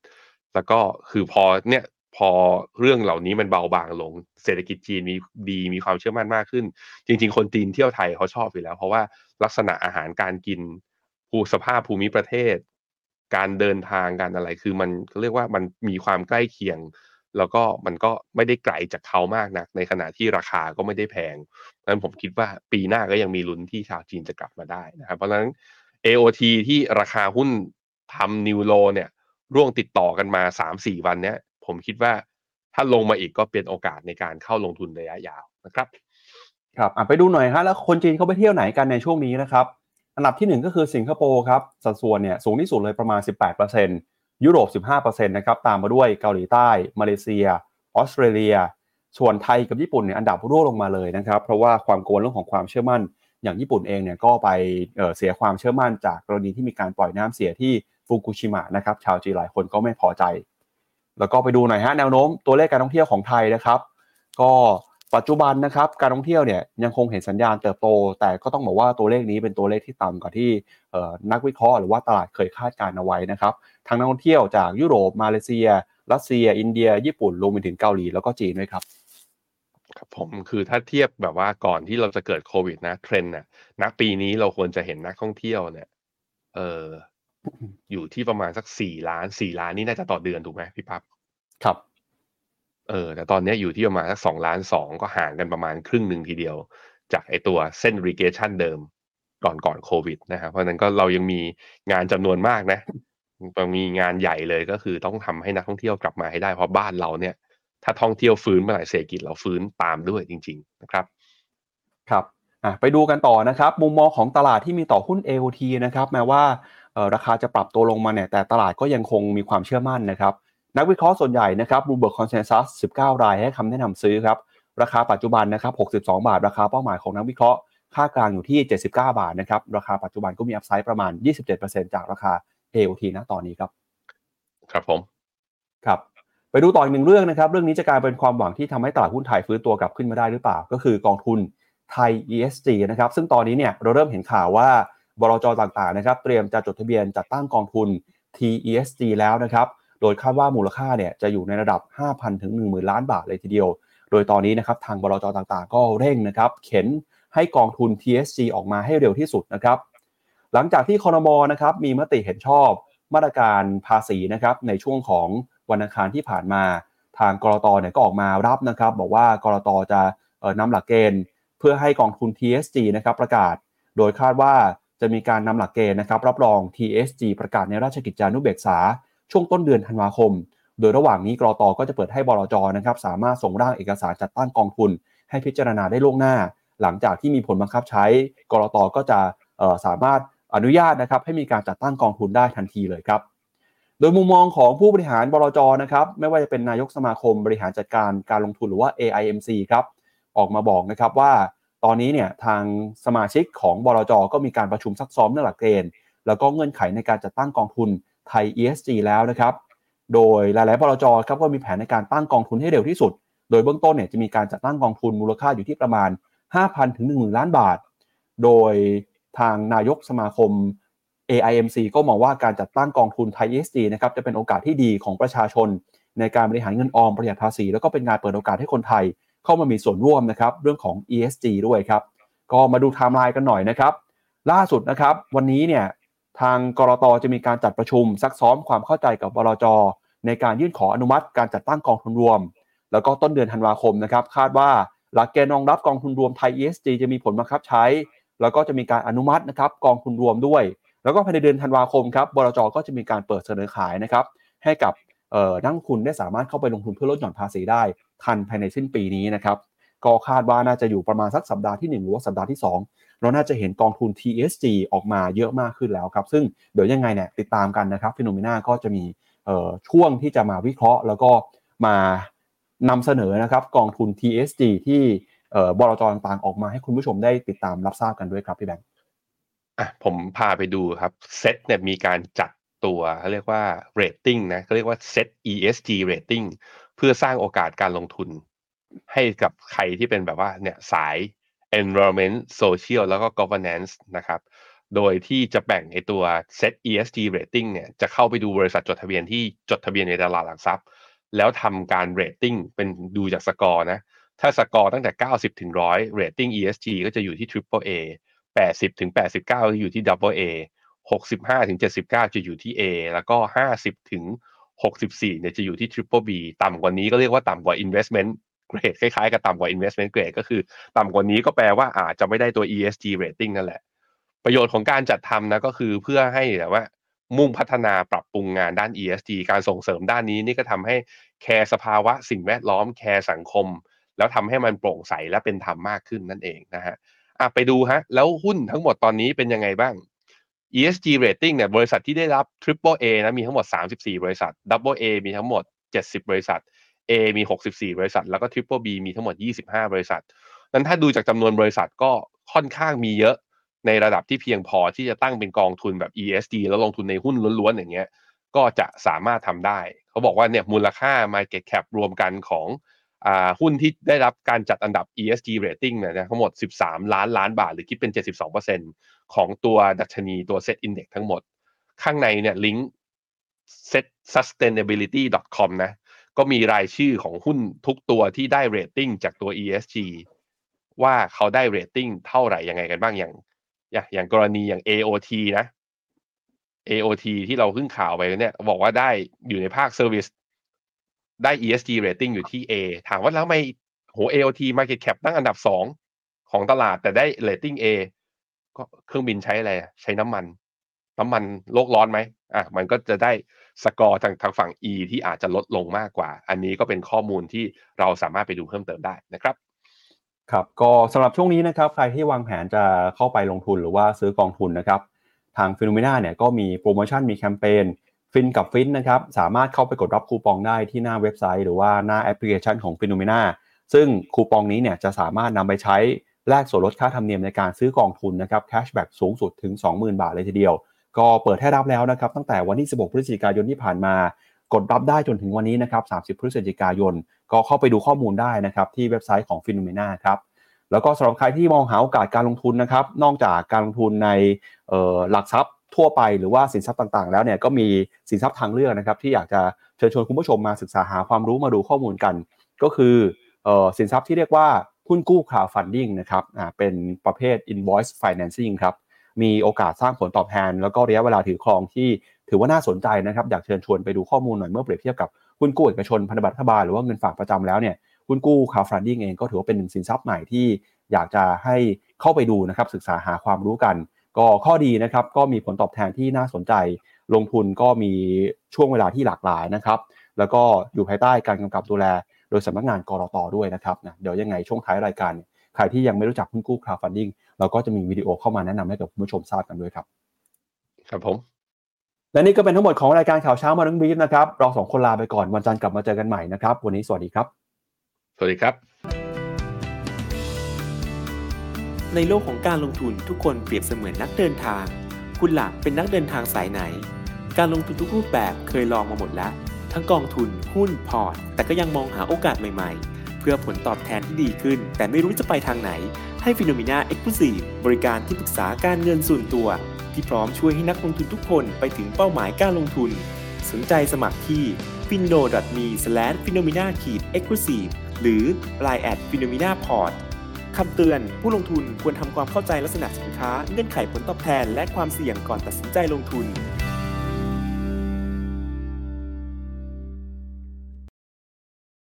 แล้วก็คือพอเนี่ย พอเรื่องเหล่านี้มันเบาบางลง เศรษฐกิจจีนมีดีมีความเชื่อมั่นมากขึ้น จริง ๆ คนจีนเที่ยวไทยเขาชอบอยู่แล้ว เพราะว่าลักษณะอาหารการกินภูสภาพภูมิประเทศ การเดินทางการอะไรคือมันเรียกว่ามันมีความใกล้เคียง แล้วก็มันก็ไม่ได้ไกลจากเขามากนะในขณะที่ราคาก็ไม่ได้แพงเพราะฉะนั้นผมคิดว่าปีหน้าก็ยังมีลุ้นที่ชาวจีนจะกลับมาได้นะครับเพราะฉะนั้น AOT ที่ราคาหุ้นทำนิวโลเนี่ยร่วงติดต่อกันมา 3-4 วันเนี้ย ผมคิดว่าถ้าลงมาอีกก็เป็นโอกาสในการเข้าลงทุนระยะยาวนะครับ ครับไปดูหน่อยฮะแล้วคนจีนเขาไปเที่ยวไหนกันในช่วงนี้นะครับ อันดับที่หนึ่งก็คือสิงคโปร์ครับสัดส่วนเนี่ยสูงที่สุดเลยประมาณ 18%ยุโรป 15%นะครับตามมาด้วยเกาหลีใต้ มาเลเซีย ออสเตรเลีย ส่วนไทยกับญี่ปุ่นเนี่ยอันดับร่วงลงมาเลยนะครับ เพราะว่าความกังวลเรื่องของความเชื่อมั่น อย่างญี่ปุ่นเองเนี่ยก็ไปเเสียความเชื่อมั่นจากกรณีที่มีการปล่อยน้ำเสียที่ฟุกุชิมะนะครับชาวจีนหลายคนก็ไม่พอใจ แล้วก็ไปดูหน่อยฮะแนวโน้มตัวเลขการท่องเที่ยวของไทยนะครับ ก็ปัจจุบันนะครับการท่องเที่ยวเนี่ยยังคงเห็นสัญญาณเติบโต แต่ก็ต้องบอกว่าตัวเลขนี้เป็นตัวเลขที่ต่ำกว่าที่นักวิเคราะห์หรือว่าตลาดเคยคาดการเอาไว้นะครับทั้งนักท่องเที่ยวจากยุโรปมาเลเซีย รัสเซีย อินเดีย ญี่ปุ่นรวมไปถึงเกาหลีแล้วก็จีนด้วยครับครับผมคือถ้าเทียบแบบว่าก่อนที่เราจะเกิดโควิดนะเทรนด์น่ะณปีนี้เราควรจะเห็นนักท่องเที่ยวเนี่ยเออ อยู่ที่ประมาณสักสี่ล้านสี่ล้านนี่น่าจะต่อเดือนถูกไหมพี่ปั๊บครับ เออ แต่ตอนนี้อยู่ที่ประมาณสักสองล้านสองก็ห่างกันประมาณครึ่งหนึ่งทีเดียว จากไอตัวเส้น regression เดิมก่อนก่อนโควิดนะครับเพราะนั้นก็เรายังมีงานจำนวนมากนะมีงานใหญ่เลยก็คือต้องทำให้นักท่องเที่ยวกลับมาให้ได้เพราะบ้านเราเนี่ย ถ้าท่องเที่ยวฟื้นเมื่อไหร่เศรษฐกิจเราฟื้นตามด้วยจริง ๆ นะครับ ครับอะไปดูกันต่อนะครับ มุมมองของตลาดที่มีต่อหุ้น AOT นะครับแม้ว่า ราคาจะปรับตัวลงมาเนี่ยแต่ตลาดก็ยังคงมีความเชื่อมั่นนะครับ นักวิเคราะห์ส่วนใหญ่นะครับ Bloomberg consensus 19 รายให้คำแนะนำซื้อครับ ราคาปัจจุบันนะครับ 62 บาท ราคาเป้าหมายของนักวิเคราะห์ค่ากลางอยู่ที่ 79 บาทนะครับ ราคาปัจจุบันก็มี upside ประมาณ 27%จากราคา AOT นะตอนนี้ครับ ครับผม ครับ ไปดูต่ออีกหนึ่งเรื่องนะครับ เรื่องนี้จะกลายเป็นความหวังที่ทำให้ตลาดหุ้นไทยฟื้นตัวกลับขึ้นมาได้หรือเปล่า ก็คือกองทุนไทย ESG นะครับ ซึ่งตอนนี้เนี่ยเราเริ่มเห็นข่าวว่า บลจต่างๆนะครับเตรียมจะจดทะเบียนจัดตั้งกองทุน TESG แล้วนะครับโดยคาดว่ามูลค่าเนี่ยจะอยู่ในระดับ 5,000 ถึง 10,000 ล้านบาทเลยทีเดียว โดยตอนนี้นะครับทางบลจต่างๆ ก็เร่งนะครับเข็นให้กองทุน TSG ออกมาให้เร็วที่สุดนะครับหลังจากที่คอนมอนะครับมีมติเห็นชอบมาตรการภาษีนะครับในช่วงของวันอังคารที่ผ่านมา ทางกรตเนี่ยก็ออกมารับนะครับบอกว่ากรตจะนำหลักเกณฑ์ เพื่อให้กองทุน TSG นะครับประกาศ โดยคาดว่า จะมีการนำหลักเกณฑ์นะครับรับรอง TSG ประกาศในราชกิจจานุเบกษา ช่วงต้นเดือนธันวาคม โดยระหว่างนี้กรอตอก็จะเปิดให้บลจนะครับสามารถส่งร่างเอกสารจัดตั้งกองทุน ให้พิจารณาได้ล่วงหน้า หลังจากที่มีผลบังคับใช้กรอตอก็จะสามารถอนุญาตนะครับให้มีการจัดตั้งกองทุนได้ทันทีเลยครับ โดยมุมมองของผู้บริหารบลจนะครับไม่ว่าจะเป็นนายกสมาคมบริหารจัดการการลงทุนหรือว่า AIMC ครับออกมาบอกนะครับว่า ตอนนี้เนี่ยทางสมาชิกของบลจก็มีการประชุมซักซ้อมเรื่องหลักเกณฑ์ แล้วก็เงื่อนไขในการจัดตั้งกองทุนไทย ESG แล้วนะครับ โดยหลายๆบลจครับก็มีแผนในการตั้งกองทุนให้เร็วที่สุด โดยเบื้องต้นเนี่ยจะมีการจัดตั้งกองทุนมูลค่าอยู่ที่ประมาณ 5,000ถึง10,000 ล้านบาท โดยทางนายกสมาคม AIMC ก็มองว่าการจัดตั้งกองทุนไทย ESG นะครับจะเป็นโอกาสที่ดีของประชาชน ในการบริหารเงินออมประหยัดภาษี แล้วก็เป็นการเปิดโอกาสให้คนไทย เข้ามามีส่วนร่วมนะครับเรื่องของ ESG ด้วยครับ ก็มาดูไทม์ไลน์กันหน่อยนะครับ ล่าสุดนะครับ วันนี้เนี่ยทางกรตจะมีการจัดประชุมซักซ้อมความเข้าใจกับบลจในการยื่นขออนุมัติการจัดตั้งกองทุนรวม แล้วก็ต้นเดือนธันวาคมนะครับ คาดว่าหลักเกณฑ์รองรับกองทุนรวมไทย ESG จะมีผลบังคับใช้ แล้วก็จะมีการอนุมัตินะครับกองทุนรวมด้วย แล้วก็ภายในเดือนธันวาคมครับบลจก็จะมีการเปิดเสนอขายนะครับให้กับนักลงทุนได้สามารถเข้าไปลงทุนเพื่อลดหย่อนภาษีได้ ทันภายในสิ้นปีนี้นะครับ ก็คาดว่าน่าจะอยู่ประมาณสักสัปดาห์ที่ 1 หรือว่าสัปดาห์ที่ 2 เราน่าจะเห็นกองทุน TSG ออกมาเยอะมากขึ้นแล้วครับ ซึ่งเดี๋ยวยังไงเนี่ยติดตามกันนะครับฟิโนเมนาก็จะมีช่วงที่จะมาวิเคราะห์ แล้วก็มานำเสนอนะครับกองทุน TSG ที่บลจต่างๆออกมาให้คุณผู้ชมได้ติดตามรับทราบกันด้วยครับพี่แบงค์อะผมพาไปดูครับเซตเนี่ยมีการจัดตัวเขาเรียกว่า rating นะเขาเรียกว่า set ESG rating เพื่อสร้างโอกาสการลงทุน ให้กับใครที่เป็นแบบว่าเนี่ยสาย environment social แล้วก็ governance นะครับ โดยที่จะแบ่งในตัว set ESG rating เนี่ยจะเข้าไปดูบริษัทจดทะเบียนที่จดทะเบียนในตลาดหลักทรัพย์ แล้วทำการ rating เป็นดูจากสกอร์นะ ถ้าสกอร์ตั้งแต่ 90 ถึง 100 rating ESG ก็จะอยู่ที่ triple A 80 ถึง 89จะอยู่ที่ double A 65 ถึง 79 จะอยู่ที่ A แล้วก็ 50 ถึง 64เนี่ยจะอยู่ที่ triple B ต่ำกว่านี้ก็เรียกว่าต่ำกว่า investment เกรดคล้ายๆกับต่ำกว่า investment grade ก็คือต่ำกว่านี้ก็แปลว่าอาจจะไม่ได้ตัว ESG rating นั่นแหละ ประโยชน์ของการจัดทำนะก็คือเพื่อให้แบบว่ามุ่งพัฒนาปรับปรุงงานด้าน ESG การส่งเสริมด้านนี้นี่ก็ทำให้แคร์สภาวะสิ่งแวดล้อมแคร์สังคม แล้วทำให้มันโปร่งใสและเป็นธรรมมากขึ้นนั่นเองนะฮะอะไปดูฮะ แล้วหุ้นทั้งหมดตอนนี้เป็นยังไงบ้าง ESG rating เนี่ยบริษัทที่ได้รับ Triple A นะมีทั้งหมด 34 บริษัท Double A มีทั้งหมด 70 บริษัท A มี 64 บริษัท แล้วก็ Triple B มีทั้งหมด 25 บริษัท นั้นถ้าดูจากจำนวนบริษัทก็ค่อนข้างมีเยอะในระดับที่เพียงพอที่จะตั้งเป็นกองทุนแบบ ESG แล้วลงทุนในหุ้นล้วนๆอย่างเงี้ย ก็จะสามารถทำได้ เขาบอกว่าเนี่ยมูลค่า Market Cap รวมกันของหุ้นที่ได้รับการจัดอันดับ ESG rating เนี่ยทั้งหมด 13 ล้านล้านบาท หรือคิดเป็น 72% ของตัวดัชนีตัว SET Index ทั้งหมด ข้างในเนี่ยลิงก์ setsustainability.com นะ ก็มีรายชื่อของหุ้นทุกตัวที่ได้เรตติ้งจากตัว ESG ว่าเขาได้เรตติ้งเท่าไหร่ยังไงกันบ้างอย่าง อย่างกรณีอย่าง AOT นะ AOT ที่เราเพิ่งข่าวไปเนี่ย บอกว่าได้อยู่ในภาค Service ได้ ESG rating อยู่ที่ A ถามว่าแล้วทำไมโห AOT market cap ตั้งอันดับสองของตลาดแต่ได้ rating A เครื่องบินใช้อะไรใช้น้ำมัน น้ำมันโลกร้อนไหมอะมันก็จะได้สกอร์ทางทางฝั่ง E ที่อาจจะลดลงมากกว่า อันนี้ก็เป็นข้อมูลที่เราสามารถไปดูเพิ่มเติมได้นะครับครับก็สำหรับช่วงนี้นะครับใครที่วางแผนจะเข้าไปลงทุนหรือว่าซื้อกองทุนนะครับทาง FINNOMENA เนี่ยก็มีโปรโมชั่นมีแคมเปญฟินกับฟินนะครับสามารถเข้าไปกดรับคูปองได้ที่หน้าเว็บไซต์ หรือว่าหน้าแอปพลิเคชันของ FINNOMENA ซึ่งคูปองนี้เนี่ยจะสามารถนำไปใช้ แลกส่วนลดค่าธรรมเนียมในการซื้อกองทุนนะครับ cashback สูงสุดถึง 20,000 บาทเลยทีเดียว ก็เปิดให้รับแล้วนะครับตั้งแต่วันที่ 16 พฤศจิกายนที่ผ่านมา กดรับได้จนถึงวันนี้นะครับ 30 พฤศจิกายน ก็เข้าไปดูข้อมูลได้นะครับที่เว็บไซต์ของ FINNOMENA ครับแล้วก็สำหรับใครที่มองหาโอกาสการลงทุนนะครับนอกจากการลงทุนในหลักทรัพย์ทั่วไปหรือว่าสินทรัพย์ต่างๆ แล้วเนี่ยก็มีสินทรัพย์ทางเลือกนะครับที่อยากจะเชิญชวนคุณผู้ชมมาศึกษาหาความรู้มาดูข้อมูลกัน ก็คือสินทรัพย์ที่เรียกว่า หุ้นกู้ crowdfunding นะครับเป็นประเภท invoice financing ครับ มีโอกาสสร้างผลตอบแทน แล้วก็ระยะเวลาถือครองที่ถือว่าน่าสนใจนะครับ อยากเชิญชวนไปดูข้อมูลหน่อยเมื่อเปรียบเทียบกับหุ้นกู้เอกชนพันธบัตรรัฐบาลหรือว่าเงินฝากประจำแล้วเนี่ยหุ้นกู้ crowdfunding เองก็ถือว่าเป็นหนึ่งสินทรัพย์ใหม่ที่อยากจะให้เข้าไปดูนะครับศึกษาหาความรู้กัน ก็ข้อดีนะครับก็มีผลตอบแทนที่น่าสนใจ ลงทุนก็มีช่วงเวลาที่หลากหลายนะครับแล้วก็อยู่ภายใต้การกำกับดูแล โดยสำนักงานกรอตด้วยนะครับนะเดี๋ยวยังไงช่วงท้ายรายการใครที่ยังไม่รู้จักหุ้นกู้คราวฟันดิ้งเราก็จะมีวิดีโอเข้ามาแนะนำให้กับคุณผู้ชมทราบกันด้วยครับ ครับผมและนี่ก็เป็นทั้งหมดของรายการข่าวเช้ามาทั้งบีฟนะครับ เราสองคนลาไปก่อนวันจันทร์กลับมาเจอกันใหม่นะครับ วันนี้สวัสดีครับ สวัสดีครับ ในโลกของการลงทุนทุกคนเปรียบเสมือนนักเดินทาง คุณล่ะเป็นนักเดินทางสายไหน การลงทุนทุกรูปแบบเคยลองมาหมดแล้ว ทั้งกองทุนหุ้นพอร์ต แต่ก็ยังมองหาโอกาสใหม่ๆ เพื่อผลตอบแทนที่ดีขึ้น แต่ไม่รู้จะไปทางไหน ให้ FINNOMENA Exclusive บริการที่ปรึกษาการเงินส่วนตัว ที่พร้อมช่วยให้นักลงทุนทุกคนไปถึงเป้าหมายการลงทุน สนใจสมัครที่ f i n o m e f i n o m i n a e x c l u s i v e หรือ line at f i n o m i n a p o r t คำเตือนผู้ลงทุนควรทำความเข้าใจลักษณะสินค้า เงื่อนไขผลตอบแทน และความเสี่ยงก่อนตัดสินใจลงทุน